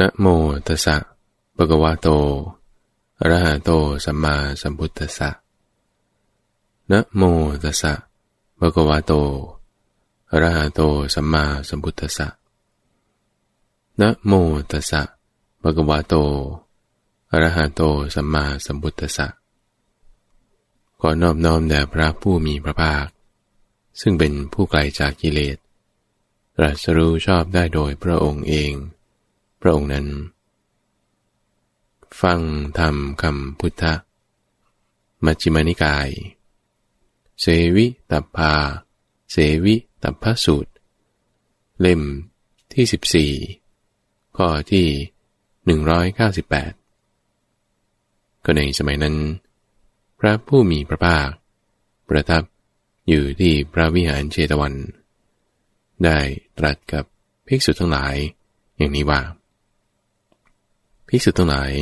นะโมตัสสะปะกวะโตอะระหะโตสัมมาสัมพุทธัสสะนะโมตัสสะปะกวะโตอะระหะโตสัมมาสัมพุทธัสสะนะโมตัสสะปะกวะโตอะระหะโตสัมมาสัมพุทธัสสะขอนอบน้อมแด่พระผู้มีพระภาค ซึ่งเป็นผู้ไกลจากกิเลสตรัสรู้ชอบได้โดยพระองค์เอง พระองค์นั้น ฟังธรรมคำพุทธมัจจิมานิกาย เสวิตัพพาเสวิตัพพสูตร เล่มที่ 14 ข้อที่ 198 ก็ในสมัยนั้น พระผู้มีพระภาค ประทับอยู่ที่พระวิหารเชตวัน ได้ตรัสกับภิกษุทั้งหลายอย่างนี้ว่า ภิกษุทั้งหลาย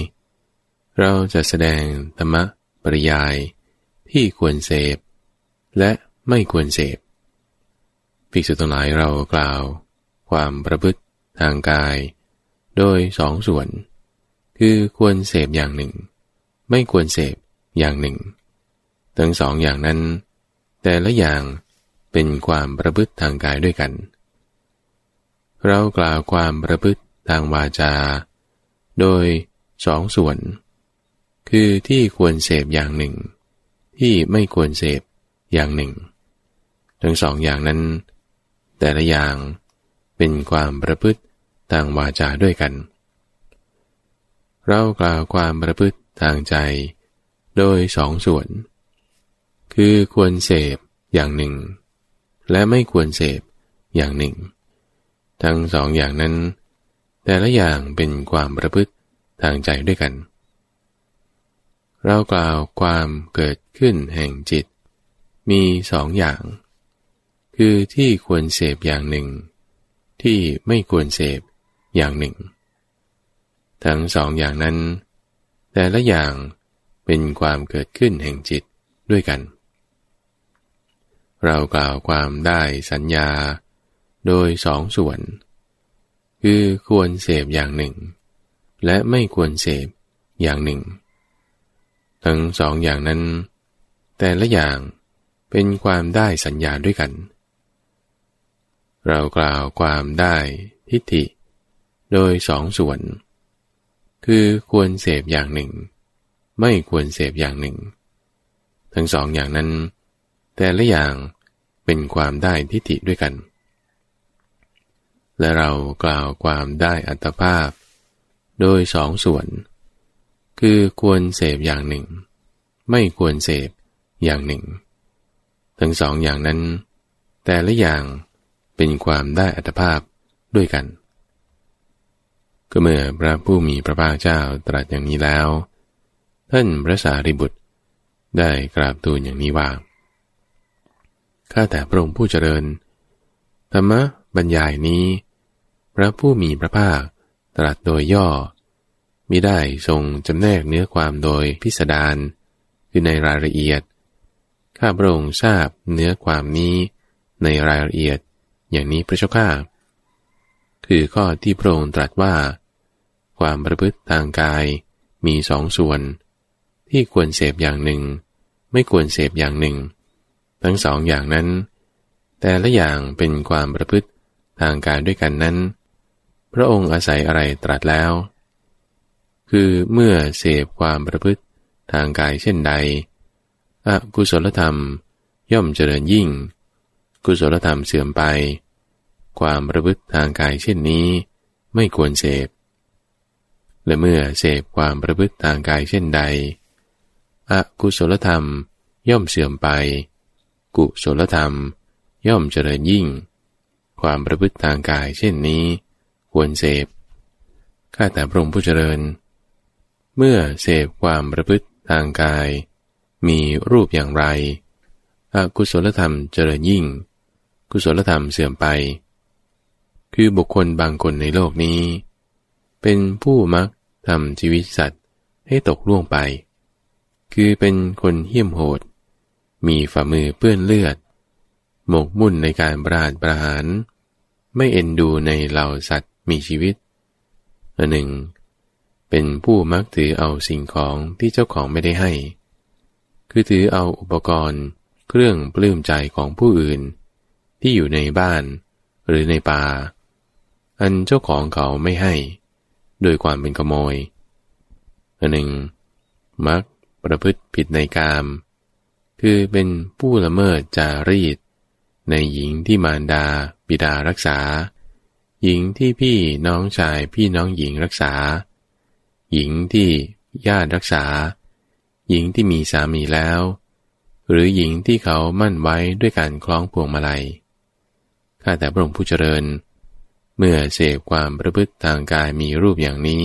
เราจะแสดงธรรมะปริยายที่ควรเสพ และไม่ควรเสพ ภิกษุทั้งหลายเรากล่าว ความประพฤติทางกาย โดยสองส่วน คือควรเสพอย่างหนึ่ง ไม่ควรเสพอย่างหนึ่ง ทั้งสองอย่างนั้น แต่ละอย่างเป็นความประพฤติทางกายด้วยกัน เรากล่าวความประพฤติทางวาจา โดยสองส่วน คือที่ควรเสพอย่างหนึ่ง ที่ไม่ควรเสพอย่างหนึ่ง ทั้งสองอย่างนั้น แต่ละอย่างเป็นความประพฤติทางวาจาด้วยกัน เรากล่าวความประพฤติทางใจ โดยสองส่วน คือควรเสพอย่างหนึ่ง และไม่ควรเสพอย่างหนึ่ง ทั้งสองอย่างนั้น แต่ละอย่างเป็นความประพฤติทางใจด้วยกัน เรากล่าวความเกิดขึ้นแห่งจิต มีสองอย่าง คือที่ควรเสพอย่างหนึ่ง ที่ไม่ควรเสพอย่างหนึ่ง ทั้งสองอย่างนั้น แต่ละอย่างเป็นความเกิดขึ้นแห่งจิตด้วยกัน เรากล่าวความได้สัญญา โดยสองส่วน คือควรเสพอย่างหนึ่ง และไม่ควรเสพอย่างหนึ่ง ทั้งสองอย่างนั้น แต่ละอย่างเป็นความได้สัญญาด้วยกัน เรากล่าวความได้ทิฏฐิ โดยสองส่วน คือควรเสพอย่างหนึ่ง ไม่ควรเสพอย่างหนึ่ง ทั้งสองอย่างนั้น แต่ละอย่างเป็นความได้ทิฏฐิด้วยกัน และเรากล่าวความได้อัตภาพ โดยสองส่วน คือควรเสพอย่างหนึ่ง ไม่ควรเสพอย่างหนึ่ง ทั้งสองอย่างนั้น แต่ละอย่างเป็นความได้อัตภาพด้วยกัน ก็เมื่อพระผู้มีพระภาคเจ้าตรัสอย่างนี้แล้ว ท่านพระสารีบุตรได้กราบทูลอย่างนี้ว่า ข้าแต่พระองค์ผู้เจริญ ธรรมะบรรยายนี้ พระผู้มีพระภาค ตรัสโดยย่อมิได้ทรงจำแนกเนื้อความโดยพิสดารคือในรายละเอียด ข้าพระองค์ทราบเนื้อความนี้ในรายละเอียดอย่างนี้พระเจ้าข้าคือข้อที่พระองค์ตรัสว่า ความประพฤติทางกายมีสองส่วน ที่ควรเสพอย่างหนึ่ง ไม่ควรเสพอย่างหนึ่ง ทั้งสองอย่างนั้น แต่ละอย่างเป็นความประพฤติทางกายด้วยกันนั้น พระองค์อาศัยอะไรตรัสแล้ว คือเมื่อเสพความประพฤติทางกายเช่นใด อกุศลธรรมย่อมเจริญยิ่ง กุศลธรรมเสื่อมไป ความประพฤติทางกายเช่นนี้ไม่ควรเสพ และเมื่อเสพความประพฤติทางกายเช่นใด อกุศลธรรมย่อมเสื่อมไป กุศลธรรมย่อมเจริญยิ่ง ความประพฤติทางกายเช่นนี้ ควรเสพ ข้าแต่พระองค์ผู้เจริญ เมื่อเสพความประพฤติทางกาย มีรูปอย่างไร อกุศลธรรมเจริญยิ่ง กุศลธรรมเสื่อมไป คือบุคคลบางคนในโลกนี้ เป็นผู้มักทำชีวิตสัตว์ให้ตกล่วงไป คือเป็นคนเหี้ยมโหด มีฝ่ามือเปื้อนเลือด หมกมุ่นในการประหารประหาร ไม่เอ็นดูในเหล่าสัตว์ มีชีวิตอันหนึ่ง เป็นผู้มักถือเอาสิ่งของที่เจ้าของไม่ได้ให้ คือถือเอาอุปกรณ์ เครื่องปลื้มใจของผู้อื่น ที่อยู่ในบ้าน หรือในป่า อันเจ้าของเขาไม่ให้ โดยความเป็นขโมยอันหนึ่ง มักประพฤติผิดในกาม คือเป็นผู้ละเมิดจารีต ในหญิงที่มารดา บิดารักษา หญิงที่พี่น้องชายพี่น้องหญิงรักษา หญิงที่ญาติรักษา หญิงที่มีสามีแล้ว หรือหญิงที่เขามั่นไว้ด้วยการคล้องพวงมาลัยข้าแต่พระองค์ผู้เจริญ เมื่อเสพความประพฤติทางกายมีรูปอย่างนี้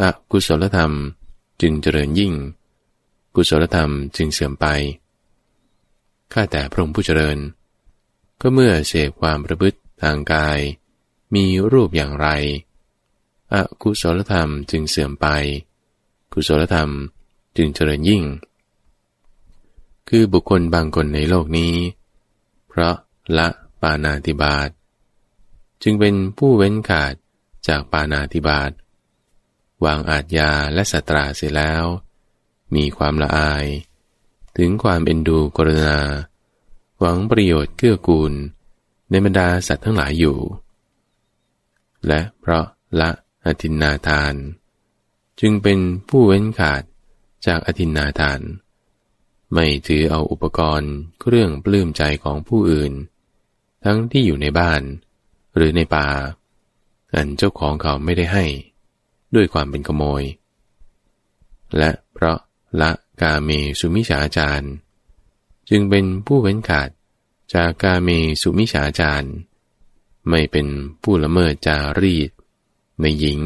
อกุศลธรรมจึงเจริญยิ่ง กุศลธรรมจึงเสื่อมไป ข้าแต่พระองค์ผู้เจริญ ก็เมื่อเสพความประพฤติทางกาย มีรูปอย่างไรอกุศลธรรมจึงเสื่อมไป กุศลธรรมจึงเจริญยิ่ง คือบุคคลบางคนในโลกนี้ เพราะละปานาติบาตจึงเป็นผู้เว้นขาดจากปานาติบาตวางอาทยาและสัตราเสียแล้ว มีความละอาย ถึงความเอ็นดูกรุณา หวังประโยชน์เกื้อกูล ในบรรดาสัตว์ทั้งหลายอยู่ และเพราะละอธินนาทาน จึงเป็นผู้เว้นขาดจากอธินนาทาน ไม่ถือเอาอุปกรณ์เครื่องปลื้มใจของผู้อื่น ทั้งที่อยู่ในบ้าน หรือในป่า อันเจ้าของเขาไม่ได้ให้ ด้วยความเป็นขโมย และเพราะละกาเมสุมิฉาจารจึงเป็นผู้เว้นขาดจากกาเมสุมิฉาจารย์ ไม่เป็นผู้ละเมิดจารีต ในหญิง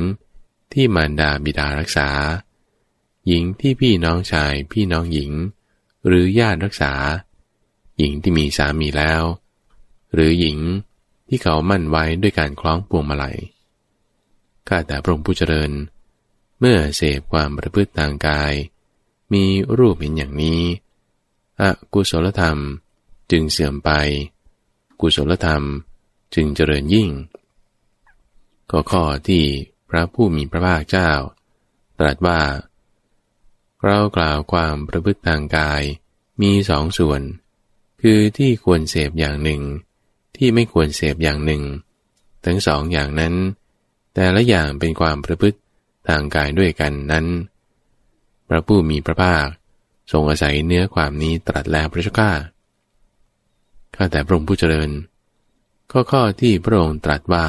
ที่มารดาบิดารักษา หญิงที่พี่น้องชายพี่น้องหญิง หรือญาติรักษา หญิงที่มีสามีแล้ว หรือหญิงที่เขามั่นไว้ด้วยการคล้องพวงมาลัยข้าแต่พระองค์ผู้เจริญ เมื่อเสพความประพฤติทางกาย มีรูปเห็นอย่างนี้อกุศลธรรมจึงเสื่อมไป กุศลธรรม จึงเจริญยิ่ง ก็ข้อที่พระผู้มีพระภาคเจ้า ตรัสว่า เรากล่าวความประพฤติทางกายมีสองส่วน คือที่ควรเสพอย่างหนึ่ง ที่ไม่ควรเสพอย่างหนึ่ง ทั้งสองอย่างนั้น แต่ละอย่างเป็นความประพฤติทางกายด้วยกันนั้น พระผู้มีพระภาคทรงอาศัยเนื้อความนี้ตรัสแล้วพระเจ้าข้าข้าแต่พระองค์ผู้เจริญ อข้อที่พระองค์ตรัสว่า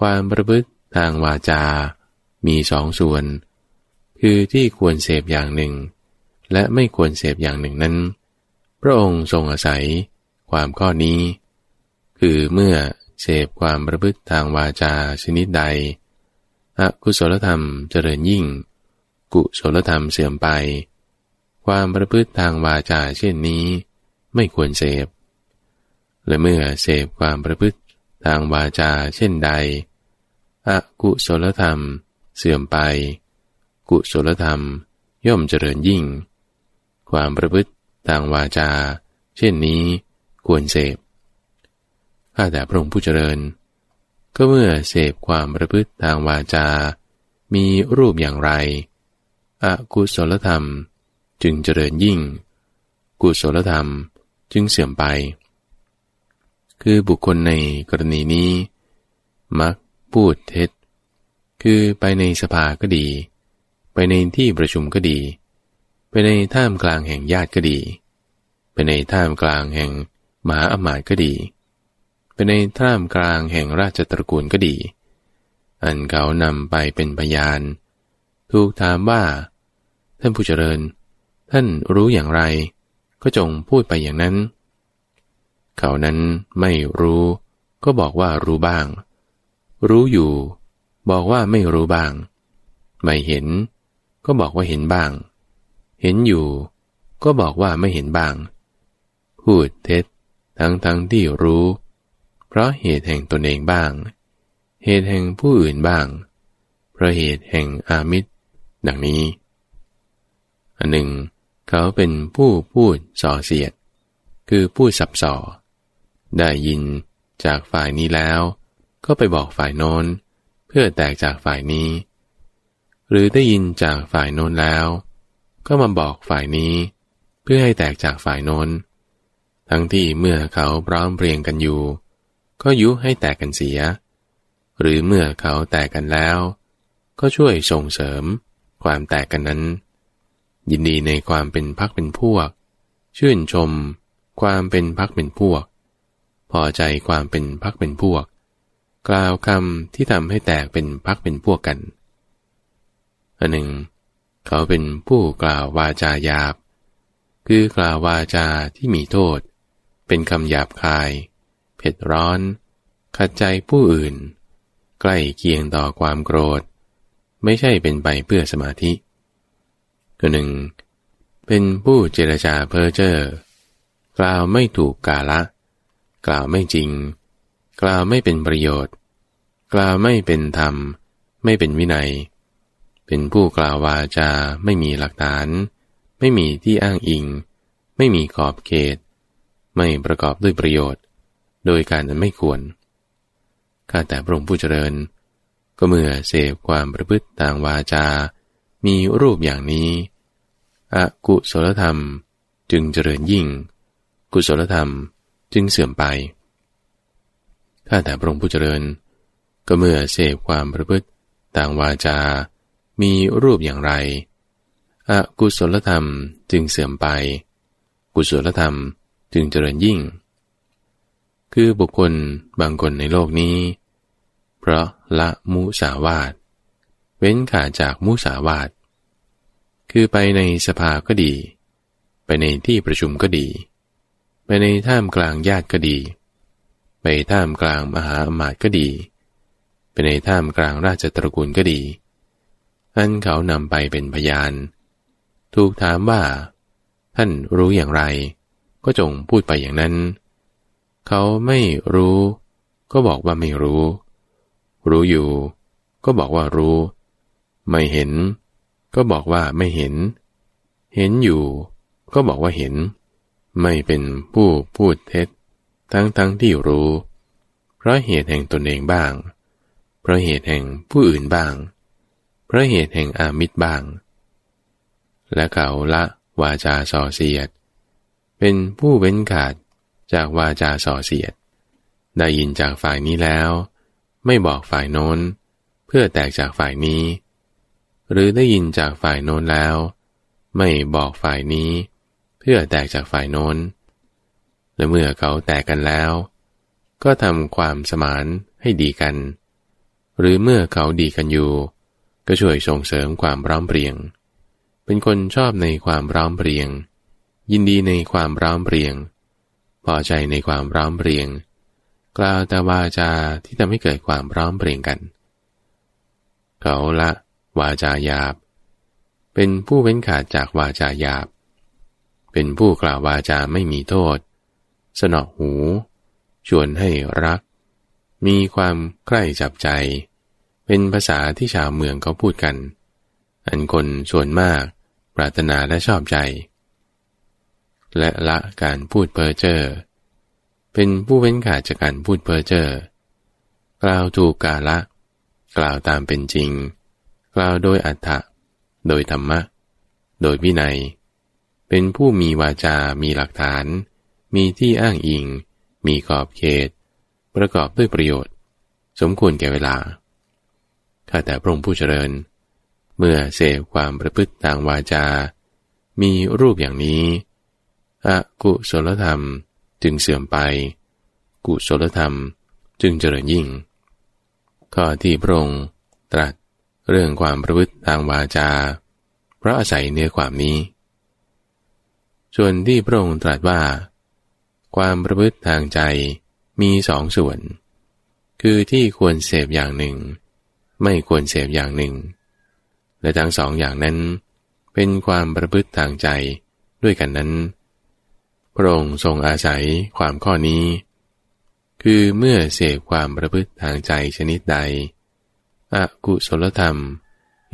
ความประพฤติทางวาจา มีสองส่วน คือที่ควรเสพอย่างหนึ่ง และไม่ควรเสพอย่างหนึ่งนั้น พระองค์ทรงอาศัย ความข้อนี้ คือเมื่อเสพความประพฤติทางวาจาชนิดใด อกุศลธรรมเจริญยิ่ง กุศลธรรมเสื่อมไป ความประพฤติทางวาจาเช่นนี้ ไม่ควรเสพ และเมื่อเสพความประพฤติทางวาจาเช่นใด อกุศลธรรม เสื่อมไป กุศลธรรมย่อมเจริญยิ่ง ความประพฤติทางวาจา เช่นนี้ควรเสพ ข้าแต่พระองค์ผู้เจริญ ก็เมื่อเสพความประพฤติทางวาจา มีรูปอย่างไร อกุศลธรรมจึงเจริญยิ่ง กุศลธรรมจึงเสื่อมไป คือบุคคลในกรณีนี้ มักพูดเท็จ คือไปในสภาก็ดี ไปในที่ประชุมก็ดี ไปในท่ามกลางแห่งญาติก็ดี ไปในท่ามกลางแห่งมหาอมาตย์ก็ดี ไปในท่ามกลางแห่งราชตระกูลก็ดี อันเขานำไปเป็นพยาน ถูกถามว่า ท่านผู้เจริญ ท่านรู้อย่างไร ก็จงพูดไปอย่างนั้น เขานั้นไม่รู้ ก็บอกว่ารู้บ้าง รู้อยู่ บอกว่าไม่รู้บ้าง ไม่เห็น ก็บอกว่าเห็นบ้าง เห็นอยู่ ก็บอกว่าไม่เห็นบ้าง พูดเท็จ ทั้งทั้งที่รู้ เพราะเหตุแห่งตนเองบ้าง เหตุแห่งผู้อื่นบ้าง เพราะเหตุแห่งอามิตร ดังนี้ อันหนึ่ง เขาเป็นผู้พูดส่อเสียดคือพูดสับส่อ ได้ยินจากฝ่ายนี้แล้ว ก็ไปบอกฝ่ายโน้น เพื่อแตกจากฝ่ายนี้ หรือได้ยินจากฝ่ายโน้นแล้ว ก็มาบอกฝ่ายนี้ เพื่อให้แตกจากฝ่ายโน้น ทั้งที่เมื่อเขาพร้อมเรียงกันอยู่ ก็ยุให้แตกกันเสีย หรือเมื่อเขาแตกกันแล้ว ก็ช่วยส่งเสริม ความแตกกันนั้น ยินดีในความเป็นพักเป็นพวก ชื่นชม ความเป็นพักเป็นพวก พอใจความเป็นพักเป็นพวก กล่าวคำที่ทำให้แตกเป็นพักเป็นพวกกัน อันหนึ่ง เขาเป็นผู้กล่าววาจาหยาบ คือกล่าววาจาที่มีโทษ เป็นคำหยาบคาย เผ็ดร้อน ขัดใจผู้อื่น ใกล้เคียงต่อความโกรธ ไม่ใช่เป็นไปเพื่อสมาธิก็หนึ่ง เป็นผู้เจรจาเพ้อเจ้อกล่าวไม่ถูกกาละ กล่าวไม่จริง กล่าวไม่เป็นประโยชน์ กล่าวไม่เป็นธรรม ไม่เป็นวินัย เป็นผู้กล่าววาจาไม่มีหลักฐาน ไม่มีที่อ้างอิง ไม่มีขอบเขต ไม่ประกอบด้วยประโยชน์ โดยการนั้นไม่ควร ข้าแต่พระองค์ผู้เจริญ ก็เมื่อเสพความประพฤติต่างวาจา มีรูปอย่างนี้ อกุศลธรรมจึงเจริญยิ่ง กุศลธรรม จึงเสื่อมไปถ้าแต่พระองค์ผู้เจริญ ก็เมื่อเสพความประพฤติต่างวาจา มีรูปอย่างไรอกุศลธรรมจึงเสื่อมไป กุศลธรรมจึงเจริญยิ่ง คือบุคคลบางคนในโลกนี้ เพราะละมุสาวาทเว้นขาดจากมุสาวาทคือไปในสภาก็ดี ไปในที่ประชุมก็ดี ไปในท่ามกลางญาติก็ดี ไปท่ามกลางมหาอมาตย์ก็ดี ไปในท่ามกลางราชตระกูลก็ดี อันเขานำไปเป็นพยาน ถูกถามว่า ท่านรู้อย่างไร ก็จงพูดไปอย่างนั้น เขาไม่รู้ ก็บอกว่าไม่รู้ รู้อยู่ ก็บอกว่ารู้ ไม่เห็น ก็บอกว่าไม่เห็น เห็นอยู่ ก็บอกว่าเห็น ไม่เป็นผู้พูดเท็จ ทั้งทั้งที่รู้ เพราะเหตุแห่งตนเองบ้าง เพราะเหตุแห่งผู้อื่นบ้าง เพราะเหตุแห่งอามิตรบ้าง และเขาละวาจาส่อเสียด เป็นผู้เว้นขาดจากวาจาส่อเสียด ได้ยินจากฝ่ายนี้แล้ว ไม่บอกฝ่ายโน้น เพื่อแตกจากฝ่ายนี้ หรือได้ยินจากฝ่ายโน้นแล้ว ไม่บอกฝ่ายนี้ พื่อแตกจากฝ่ายโน้น และเมื่อเขาแตกกันแล้ว ก็ทำความสมานให้ดีกัน หรือเมื่อเขาดีกันอยู่ ก็ช่วยส่งเสริมความร้อมเปรียง เป็นคนชอบในความร้อมเปรียง ยินดีในความร้อมเปรียง พอใจในความร้อมเปรียง กล่าวแต่วาจาที่ทำให้เกิดความร้อมเปรียงกัน เขาละวาจาหยาบ เป็นผู้เว้นขาดจากวาจาหยาบ เป็นผู้กล่าววาจาไม่มีโทษ สนอหู ชวนให้รัก มีความใกล้จับใจ เป็นภาษาที่ชาวเมืองเขาพูดกัน อันคนส่วนมาก ปรารถนาและชอบใจ และละการพูดเพ้อเจ้อเป็นผู้เว้นขาดจากการพูดเพ้อเจ้อกล่าวถูกกาละ กล่าวตามเป็นจริง กล่าวโดยอัฏฐะโดยธรรมะ โดยวินัย เป็นผู้มีวาจา มีหลักฐาน มีที่อ้างอิง มีขอบเขต ประกอบด้วยประโยชน์ สมควรแก่เวลา ข้าแต่พระองค์ผู้เจริญ เมื่อเสพความประพฤติทางวาจา มีรูปอย่างนี้อกุศลธรรมจึงเสื่อมไป กุศลธรรมจึงเจริญยิ่ง ข้อที่พระองค์ตรัสเรื่องความประพฤติทางวาจา เพราะอาศัยเนื้อความนี้ ส่วนที่พระองค์ตรัสว่า ความประพฤติทางใจมีสองส่วน คือที่ควรเสพอย่างหนึ่ง ไม่ควรเสพอย่างหนึ่ง และทั้งสองอย่างนั้น เป็นความประพฤติทางใจด้วยกันนั้น พระองค์ทรงอาศัยความข้อนี้ คือเมื่อเสพความประพฤติทางใจชนิดใด อกุศลธรรม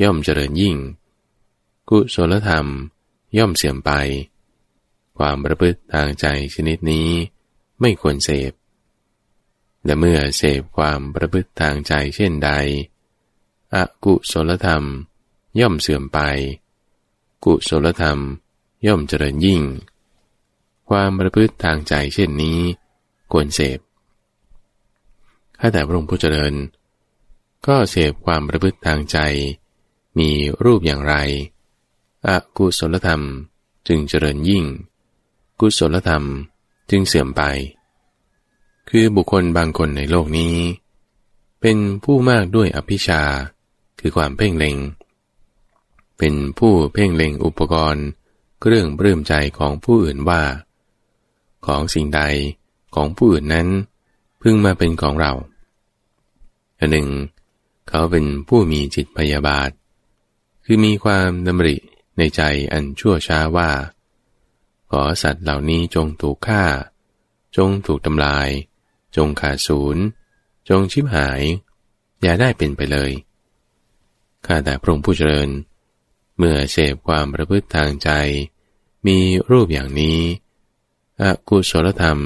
ย่อมเจริญยิ่ง กุศลธรรมย่อมเสื่อมไป ความประพฤติทางใจชนิดนี้ ไม่ควรเสพและเมื่อเสพความประพฤติทางใจเช่นใด อกุศลธรรมย่อมเสื่อมไป กุศลธรรมย่อมเจริญยิ่ง ความประพฤติทางใจเช่นนี้ ควรเสพข้าแต่พระองค์ผู้เจริญ ก็เสพความประพฤติทางใจ มีรูปอย่างไร อกุศลธรรมจึงเจริญยิ่ง กุศลธรรมจึงเสื่อมไป คือบุคคลบางคนในโลกนี้ เป็นผู้มากด้วยอภิชา คือความเพ่งเล็ง เป็นผู้เพ่งเล็งอุปกรณ์เครื่องปลื้มใจของผู้อื่นว่า ของสิ่งใดของผู้อื่นนั้น พึ่งมาเป็นของเราอันหนึ่ง เขาเป็นผู้มีจิตพยาบาท คือมีความดำริในใจอันชั่วช้าว่า ขอสัตว์เหล่านี้จงถูกฆ่า จงถูกทำลาย จงขาดศูนย์ จงชิบหาย อย่าได้เป็นไปเลย ข้าแต่พระองค์ผู้เจริญ เมื่อเสพความประพฤติทางใจ มีรูปอย่างนี้ อกุศลธรรม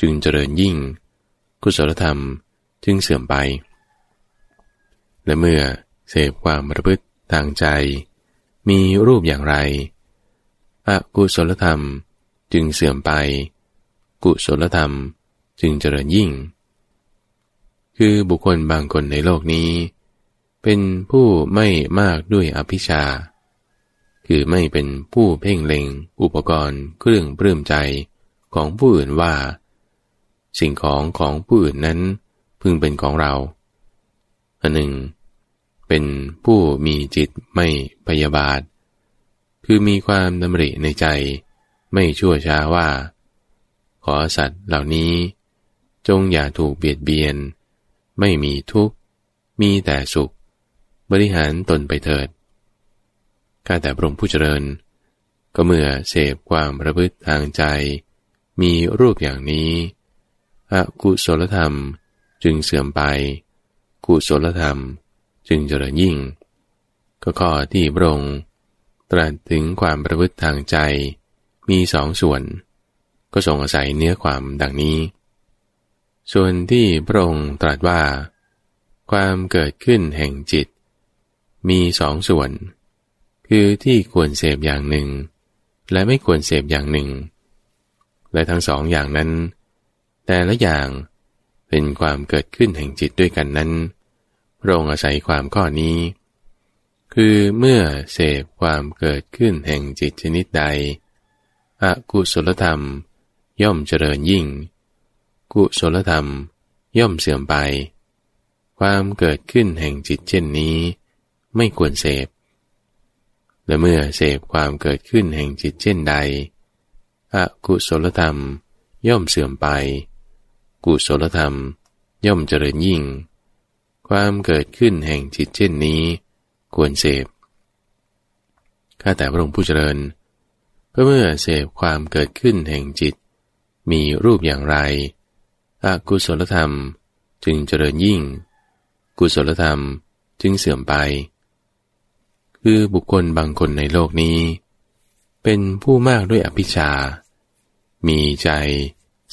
จึงเจริญยิ่ง กุศลธรรมจึงเสื่อมไป และเมื่อเสพความประพฤติทางใจ มีรูปอย่างไร อกุศลธรรมจึงเสื่อมไป กุศลธรรมจึงเจริญยิ่ง คือบุคคลบางคนในโลกนี้ เป็นผู้ไม่มากด้วยอภิชา คือไม่เป็นผู้เพ่งเล็งอุปกรณ์เครื่องปลื้มใจของผู้อื่นว่า สิ่งของของผู้อื่นนั้นพึงเป็นของเรา อันหนึ่ง เป็นผู้มีจิตไม่พยาบาท คือมีความดำริในใจ ไม่ชั่วช้าว่า ขอสัตว์เหล่านี้ จงอย่าถูกเบียดเบียน ไม่มีทุกข์ มีแต่สุข บริหารตนไปเถิด ข้าแต่พระองค์ผู้เจริญ ก็เมื่อเสพความประพฤติทางใจ มีรูปอย่างนี้อกุศลธรรมจึงเสื่อมไป กุศลธรรมจึงเจริญยิ่ง ก็ข้อที่พระองค์ ตรัสถึงความประพฤติทางใจมีสองส่วน ก็ทรงอาศัยเนื้อความดังนี้ ส่วนที่พระองค์ตรัสว่า ความเกิดขึ้นแห่งจิต มีสองส่วน คือที่ควรเสพอย่างหนึ่ง และไม่ควรเสพอย่างหนึ่ง และทั้งสองอย่างนั้น แต่ละอย่างเป็นความเกิดขึ้นแห่งจิตด้วยกันนั้นพระองค์อาศัยความข้อนี้ คือเมื่อเสพความเกิดขึ้นแห่งจิตชนิดใด อกุศลธรรมย่อมเจริญยิ่ง กุศลธรรมย่อมเสื่อมไป ความเกิดขึ้นแห่งจิตเช่นนี้ ไม่ควรเสพ และเมื่อเสพความเกิดขึ้นแห่งจิตเช่นใด อกุศลธรรมย่อมเสื่อมไป กุศลธรรมย่อมเจริญยิ่ง ความเกิดขึ้นแห่งจิตเช่นนี้ ควรเสพข้าแต่พระองค์ผู้เจริญก็เมื่อเสพความเกิดขึ้นแห่งจิต มีรูปอย่างไรอกุศลธรรมจึงเจริญยิ่ง กุศลธรรมจึงเสื่อมไป คือบุคคลบางคนในโลกนี้ เป็นผู้มากด้วยอภิชา มีใจ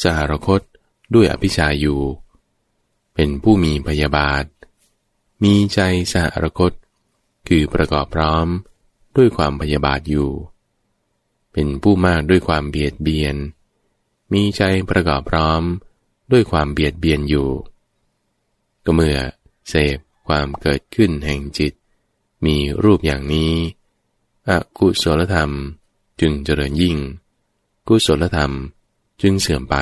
สหรคตด้วยอภิชาอยู่ เป็นผู้มีพยาบาท มีใจสะรคต คือประกอบพร้อมด้วยความพยาบาทอยู่ เป็นผู้มากด้วยความเบียดเบียน มีใจประกอบพร้อมด้วยความเบียดเบียนอยู่ ก็เมื่อเสพความเกิดขึ้นแห่งจิต มีรูปอย่างนี้ อกุศลธรรมจึงเจริญยิ่ง กุศลธรรมจึงเสื่อมไป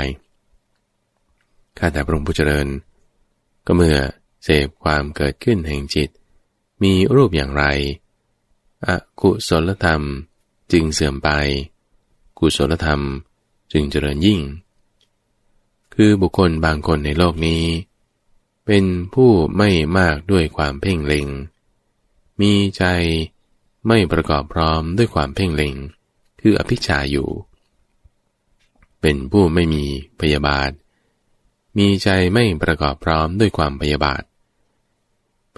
ข้าแต่พระองค์ผู้เจริญ ก็เมื่อเสพความเกิดขึ้นแห่งจิต มีรูปอย่างไร อกุศลธรรมจึงเสื่อมไป กุศลธรรมจึงเจริญยิ่ง คือบุคคลบางคนในโลกนี้ เป็นผู้ไม่มากด้วยความเพ่งเล็ง มีใจไม่ประกอบพร้อมด้วยความเพ่งเล็ง คืออภิชาอยู่ เป็นผู้ไม่มีพยาบาท มีใจไม่ประกอบพร้อมด้วยความพยาบาท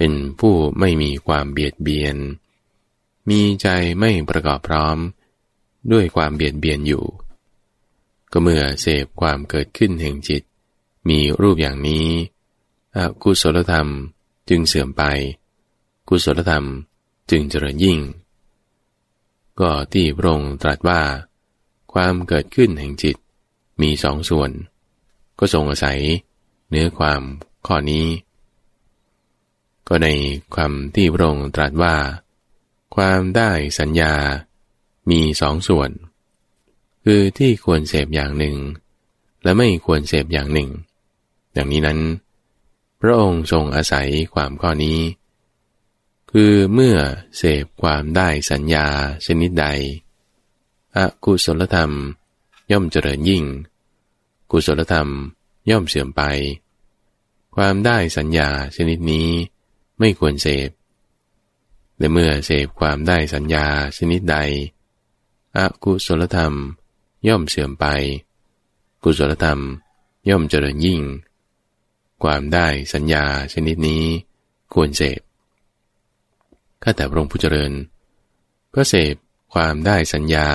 เป็นผู้ไม่มีความเบียดเบียน มีใจไม่ประกอบพร้อม ด้วยความเบียดเบียนอยู่ ก็เมื่อเสพความเกิดขึ้นแห่งจิต มีรูปอย่างนี้อกุศลธรรมจึงเสื่อมไป กุศลธรรมจึงเจริญยิ่ง ก็ที่พระองค์ตรัสว่า ความเกิดขึ้นแห่งจิตมีสองส่วน ก็ทรงอาศัย เนื้อความข้อนี้ ก็ในความที่พระองค์ตรัสว่า ความได้สัญญามีสองส่วน คือที่ควรเสพอย่างหนึ่ง และไม่ควรเสพอย่างหนึ่งอย่างนี้นั้น พระองค์ทรงอาศัยความข้อนี้ คือเมื่อเสพความได้สัญญาชนิดใด อกุศลธรรมย่อมเจริญยิ่ง กุศลธรรมย่อมเสื่อมไป ความได้สัญญาชนิดนี้ ไม่ควรเสพและเมื่อเสพความได้สัญญาชนิดใด อกุศลธรรมย่อมเสื่อมไป กุศลธรรมย่อมเจริญยิ่ง ความได้สัญญาชนิดนี้ควรเสพข้าแต่พระองค์ผู้เจริญก็เสพความได้สัญญา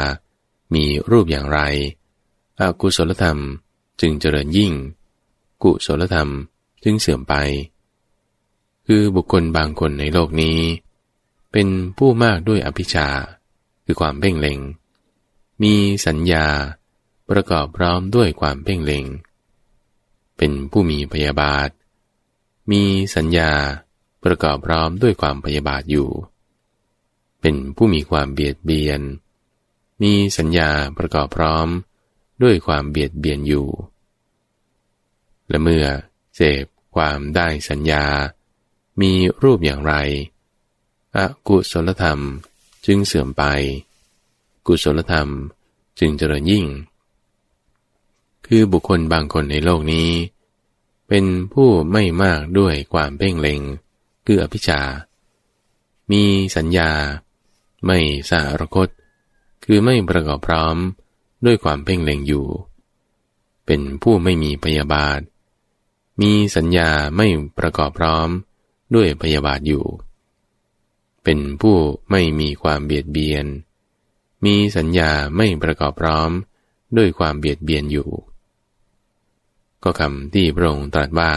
มีรูปอย่างไร อกุศลธรรมจึงเจริญยิ่ง กุศลธรรมจึงเสื่อมไป คือบุคคลบางคนในโลกนี้ เป็นผู้มากด้วยอภิชา คือความเพ่งเล็ง มีสัญญาประกอบพร้อมด้วยความเพ่งเล็ง เป็นผู้มีพยาบาท มีสัญญาประกอบพร้อมด้วยความพยาบาทอยู่ เป็นผู้มีความเบียดเบียน มีสัญญาประกอบพร้อมด้วยความเบียดเบียนอยู่ และเมื่อเสพความได้สัญญา มีรูปอย่างไรอกุศลธรรมจึงเสื่อมไป กุศลธรรมจึงเจริญยิ่ง คือบุคคลบางคนในโลกนี้ เป็นผู้ไม่มากด้วยความเพ่งเล็ง คืออภิชา มีสัญญา ไม่สารคต คือไม่ประกอบพร้อมด้วยความเพ่งเล็งอยู่ เป็นผู้ไม่มีพยาบาท มีสัญญาไม่ประกอบพร้อม ด้วยพยาบาทอยู่ เป็นผู้ไม่มีความเบียดเบียน มีสัญญาไม่ประกอบพร้อมด้วยความเบียดเบียนอยู่ ก็คำที่พระองค์ตรัสว่า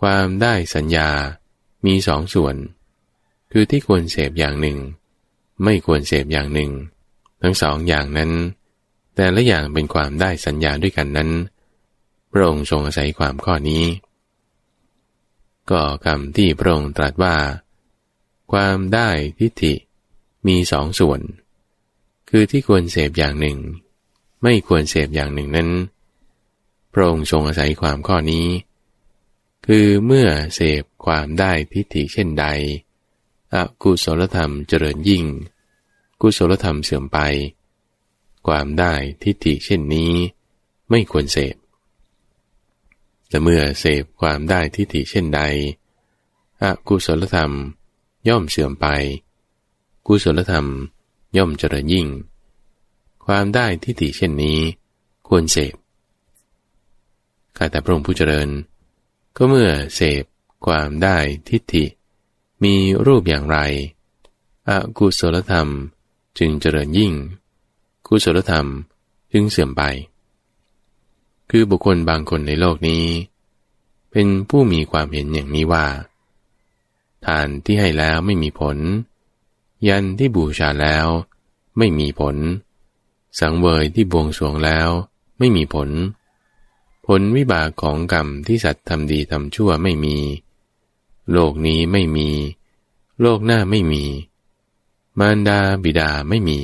ความได้สัญญามีสองส่วน คือที่ควรเสพอย่างหนึ่ง ไม่ควรเสพอย่างหนึ่ง ทั้งสองอย่างนั้น แต่ละอย่างเป็นความได้สัญญาด้วยกันนั้น พระองค์ทรงอาศัยความข้อนี้ ก็คำที่พระองค์ตรัสว่า ความได้ทิฏฐิมีสองส่วน คือที่ควรเสพอย่างหนึ่ง ไม่ควรเสพอย่างหนึ่งนั้น พระองค์ทรงอาศัยความข้อนี้ คือเมื่อเสพความได้ทิฏฐิเช่นใด อกุศลธรรมเจริญยิ่ง กุศลธรรมเสื่อมไป ความได้ทิฏฐิเช่นนี้ ไม่ควรเสพ แต่เมื่อเสพความได้ทิฏฐิเช่นใด อกุศลธรรมย่อมเสื่อมไป กุศลธรรมย่อมเจริญยิ่ง ความได้ทิฏฐิเช่นนี้ควรเสพข้าแต่พระองค์ผู้เจริญ ก็เมื่อเสพความได้ทิฏฐิ มีรูปอย่างไร อกุศลธรรมจึงเจริญยิ่ง กุศลธรรมจึงเสื่อมไป คือบุคคลบางคนในโลกนี้ เป็นผู้มีความเห็นอย่างนี้ว่า ทานที่ให้แล้วไม่มีผล ยันที่บูชาแล้วไม่มีผล สังเวยที่บวงสรวงแล้วไม่มีผล ผลวิบากของกรรมที่สัตว์ทำดีทำชั่วไม่มี โลกนี้ไม่มี โลกหน้าไม่มี มารดาบิดาไม่มี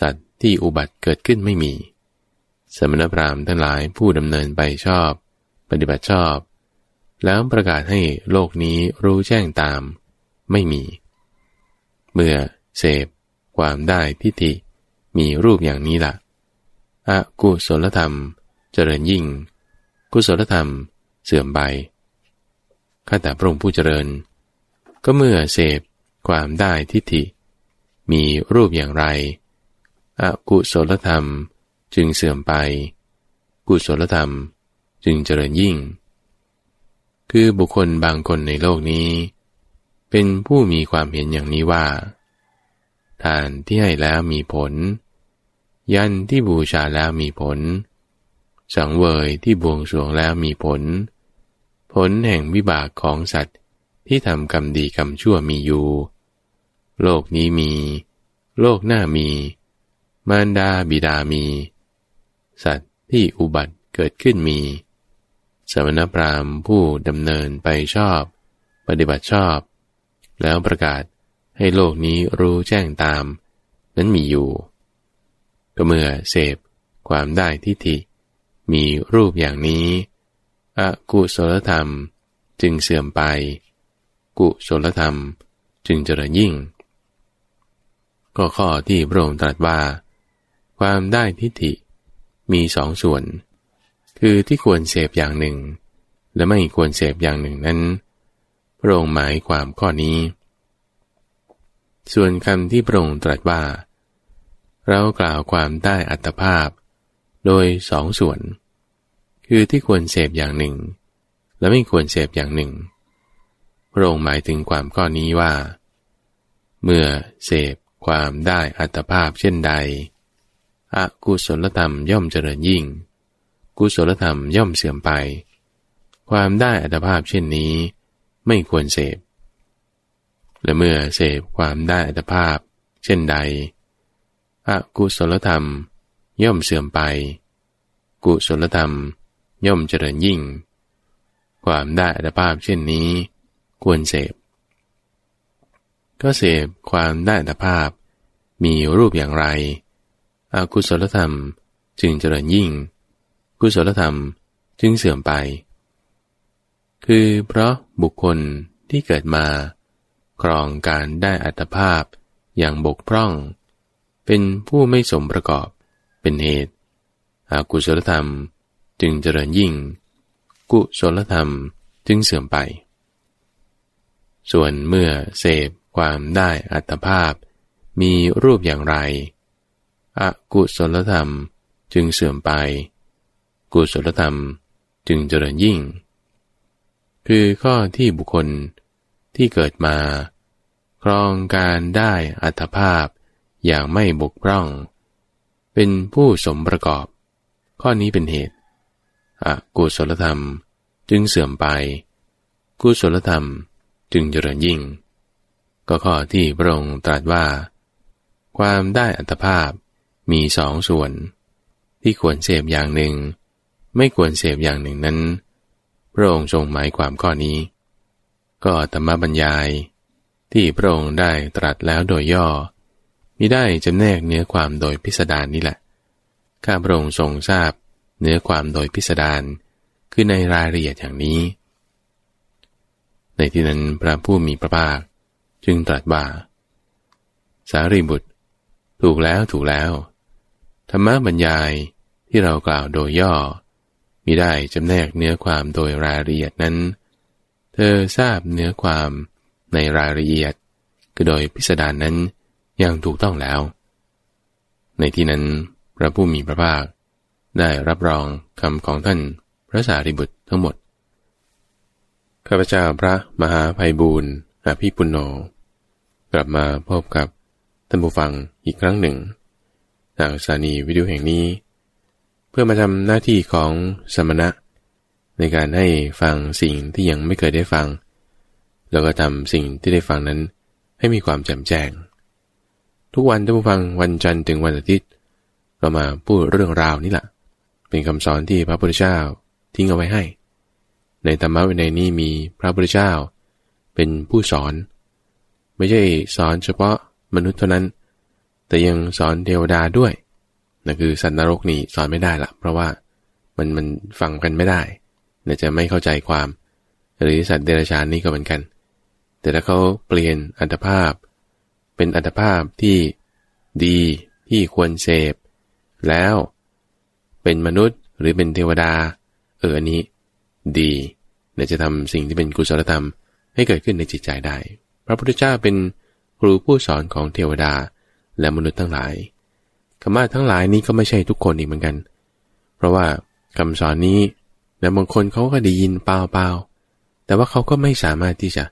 สัตว์ที่อุบัติเกิดขึ้นไม่มี สมณพราหมณ์ทั้งหลายผู้ดำเนินไปชอบ ปฏิบัติชอบ แล้วประกาศให้โลกนี้รู้แจ้งตาม ไม่มี เมื่อเสพความได้ทิฏฐิมีรูปอย่างนี้ละ่ะอากุศลธรรม เจริญยิ่ง กุศลธรรม เสื่อมไปข้าแต่พระองค์ผู้เจริญ ก็เมื่อเสพความได้ทิฏฐิ มีรูปอย่างไร อกุศลธรรม จึงเสื่อมไปกุศลธรรมจึงเจริญยิ่ง คือบุคคลบางคนในโลกนี้ เป็นผู้มีความเห็นอย่างนี้ว่า ทานที่ให้แล้วมีผล ยันที่บูชาแล้วมีผล สังเวยที่บวงสรวงแล้วมีผล ผลแห่งวิบากของสัตว์ที่ทำกรรมดีกรรมชั่วมีอยู่ โลกนี้มี โลกหน้ามี มารดาบิดามี สัตว์ที่อุบัติเกิดขึ้นมี สมณพราหมณ์ผู้ดำเนินไปชอบ ปฏิบัติชอบ แล้วประกาศให้โลกนี้รู้แจ้งตาม นั้นมีอยู่ ก็เมื่อเสพความได้ทิฏฐิ มีรูปอย่างนี้ อกุศลธรรมจึงเสื่อมไป กุศลธรรมจึงเจริญยิ่ง ก็ข้อที่พระองค์ตรัสว่า ความได้ทิฏฐิ มีสองส่วน คือที่ควรเสพอย่างหนึ่ง และไม่ควรเสพอย่างหนึ่งนั้น พระองค์หมายความข้อนี้ ส่วนคำที่พระองค์ตรัสว่า เรากล่าวความได้อัตภาพ โดยสองส่วน คือที่ควรเสพอย่างหนึ่ง และไม่ควรเสพอย่างหนึ่ง พระองค์หมายถึงความข้อนี้ว่า เมื่อเสพความได้อัตภาพเช่นใด อกุศลธรรมย่อมเจริญยิ่ง กุศลธรรมย่อมเสื่อมไป ความได้อัตภาพเช่นนี้ ไม่ควรเสพ และเมื่อเสพความได้อัตภาพ เช่นใด อกุศลธรรมย่อมเสื่อมไป กุศลธรรมย่อมเจริญยิ่ง ความได้อัตภาพเช่นนี้ ควรเสพ ก็เสพความได้อัตภาพมีรูปอย่างไร อกุศลธรรมจึงเจริญยิ่ง กุศลธรรมจึงเสื่อมไป คือเพราะบุคคลที่เกิดมา ครองการได้อัตภาพอย่างบกพร่อง เป็นผู้ไม่สมประกอบเป็นเหตุอากุศลธรรมจึงเจริญยิ่ง กุศลธรรมจึงเสื่อมไป ส่วนเมื่อเสพความได้อัตภาพ มีรูปอย่างไร อกุศลธรรมจึงเสื่อมไป กุศลธรรมจึงเจริญยิ่ง คือข้อที่บุคคลที่เกิดมา ครองการได้อัตภาพอย่างไม่บกพร่อง เป็นผู้สมประกอบ ข้อนี้เป็นเหตุอกุศลธรรมจึงเสื่อมไป กุศลธรรมจึงเจริญยิ่ง ก็ข้อที่พระองค์ตรัสว่า ความได้อัตภาพ มีสองส่วน ที่ควรเสพอย่างหนึ่ง ไม่ควรเสพอย่างหนึ่งนั้น พระองค์ทรงหมายความข้อนี้ ก็ธรรมบรรยาย ที่พระองค์ได้ตรัสแล้วโดยย่อมิได้จำแนกเนื้อความโดยพิสดารนนี่แหละ ข้าพระองค์ทรงทราบเนื้อความโดยพิสดารคือในรายละเอียดอย่างนี้ ในที่นั้นพระผู้มีพระภาคจึงตรัสว่า สารีบุตร ถูกแล้วถูกแล้ว ธรรมบรรยายที่เรากล่าวโดยย่อมิได้จำแนกเนื้อความโดยรายละเอียดนั้น เธอทราบเนื้อความในรายละเอียด คือโดยพิสดารนนั้นยังถูกต้องแล้ว ในที่นั้นพระผู้มีพระภาค ได้รับรองคำของท่านพระสารีบุตรทั้งหมด ข้าพเจ้าพระมหาภัยบูรณ์อภิปุโน กลับมาพบกับท่านผู้ฟังอีกครั้งหนึ่ง ทางสถานีวิทยุแห่งนี้ เพื่อมาทำหน้าที่ของสมณะ ในการให้ฟังสิ่งที่ยังไม่เคยได้ฟัง แล้วก็ทำสิ่งที่ได้ฟังนั้นให้มีความแจ่มแจ้ง ทุกวันท่านผู้ฟังวันจันทร์ถึงวันอาทิตย์ เรามาพูดเรื่องราวนี่แหละเป็นคำสอนที่พระพุทธเจ้าทิ้งเอาไว้ให้ ในธรรมะวินัยนี้มีพระพุทธเจ้า เป็นผู้สอน ไม่ใช่สอนเฉพาะมนุษย์เท่านั้น แต่ยังสอนเทวดาด้วยนั่นคือสัตว์นรกนี่สอนไม่ได้ละเพราะว่ามันมันฟังกันไม่ได้เนี่ยจะไม่เข้าใจความ หรือสัตว์เดรัจฉานนี่ก็เหมือนกัน แต่ถ้าเขาเปลี่ยนอัตภาพ เป็นอัตภาพที่ดีที่ควรเสพ แล้วเป็นมนุษย์หรือเป็นเทวดา เอออันนี้ ดีเนี่ยจะทำสิ่งที่เป็นกุศลธรรมให้เกิดขึ้นในจิตใจได้ พระพุทธเจ้าเป็นครูผู้สอนของเทวดา และมนุษย์ทั้งหลายคำว่าทั้งหลายนี้ก็ไม่ใช่ทุกคนอีกเหมือนกัน เพราะว่าคำสอนนี้และบางคนเขาก็ได้ยินเปล่าๆแต่ว่าเขาก็ไม่สามารถที่จะ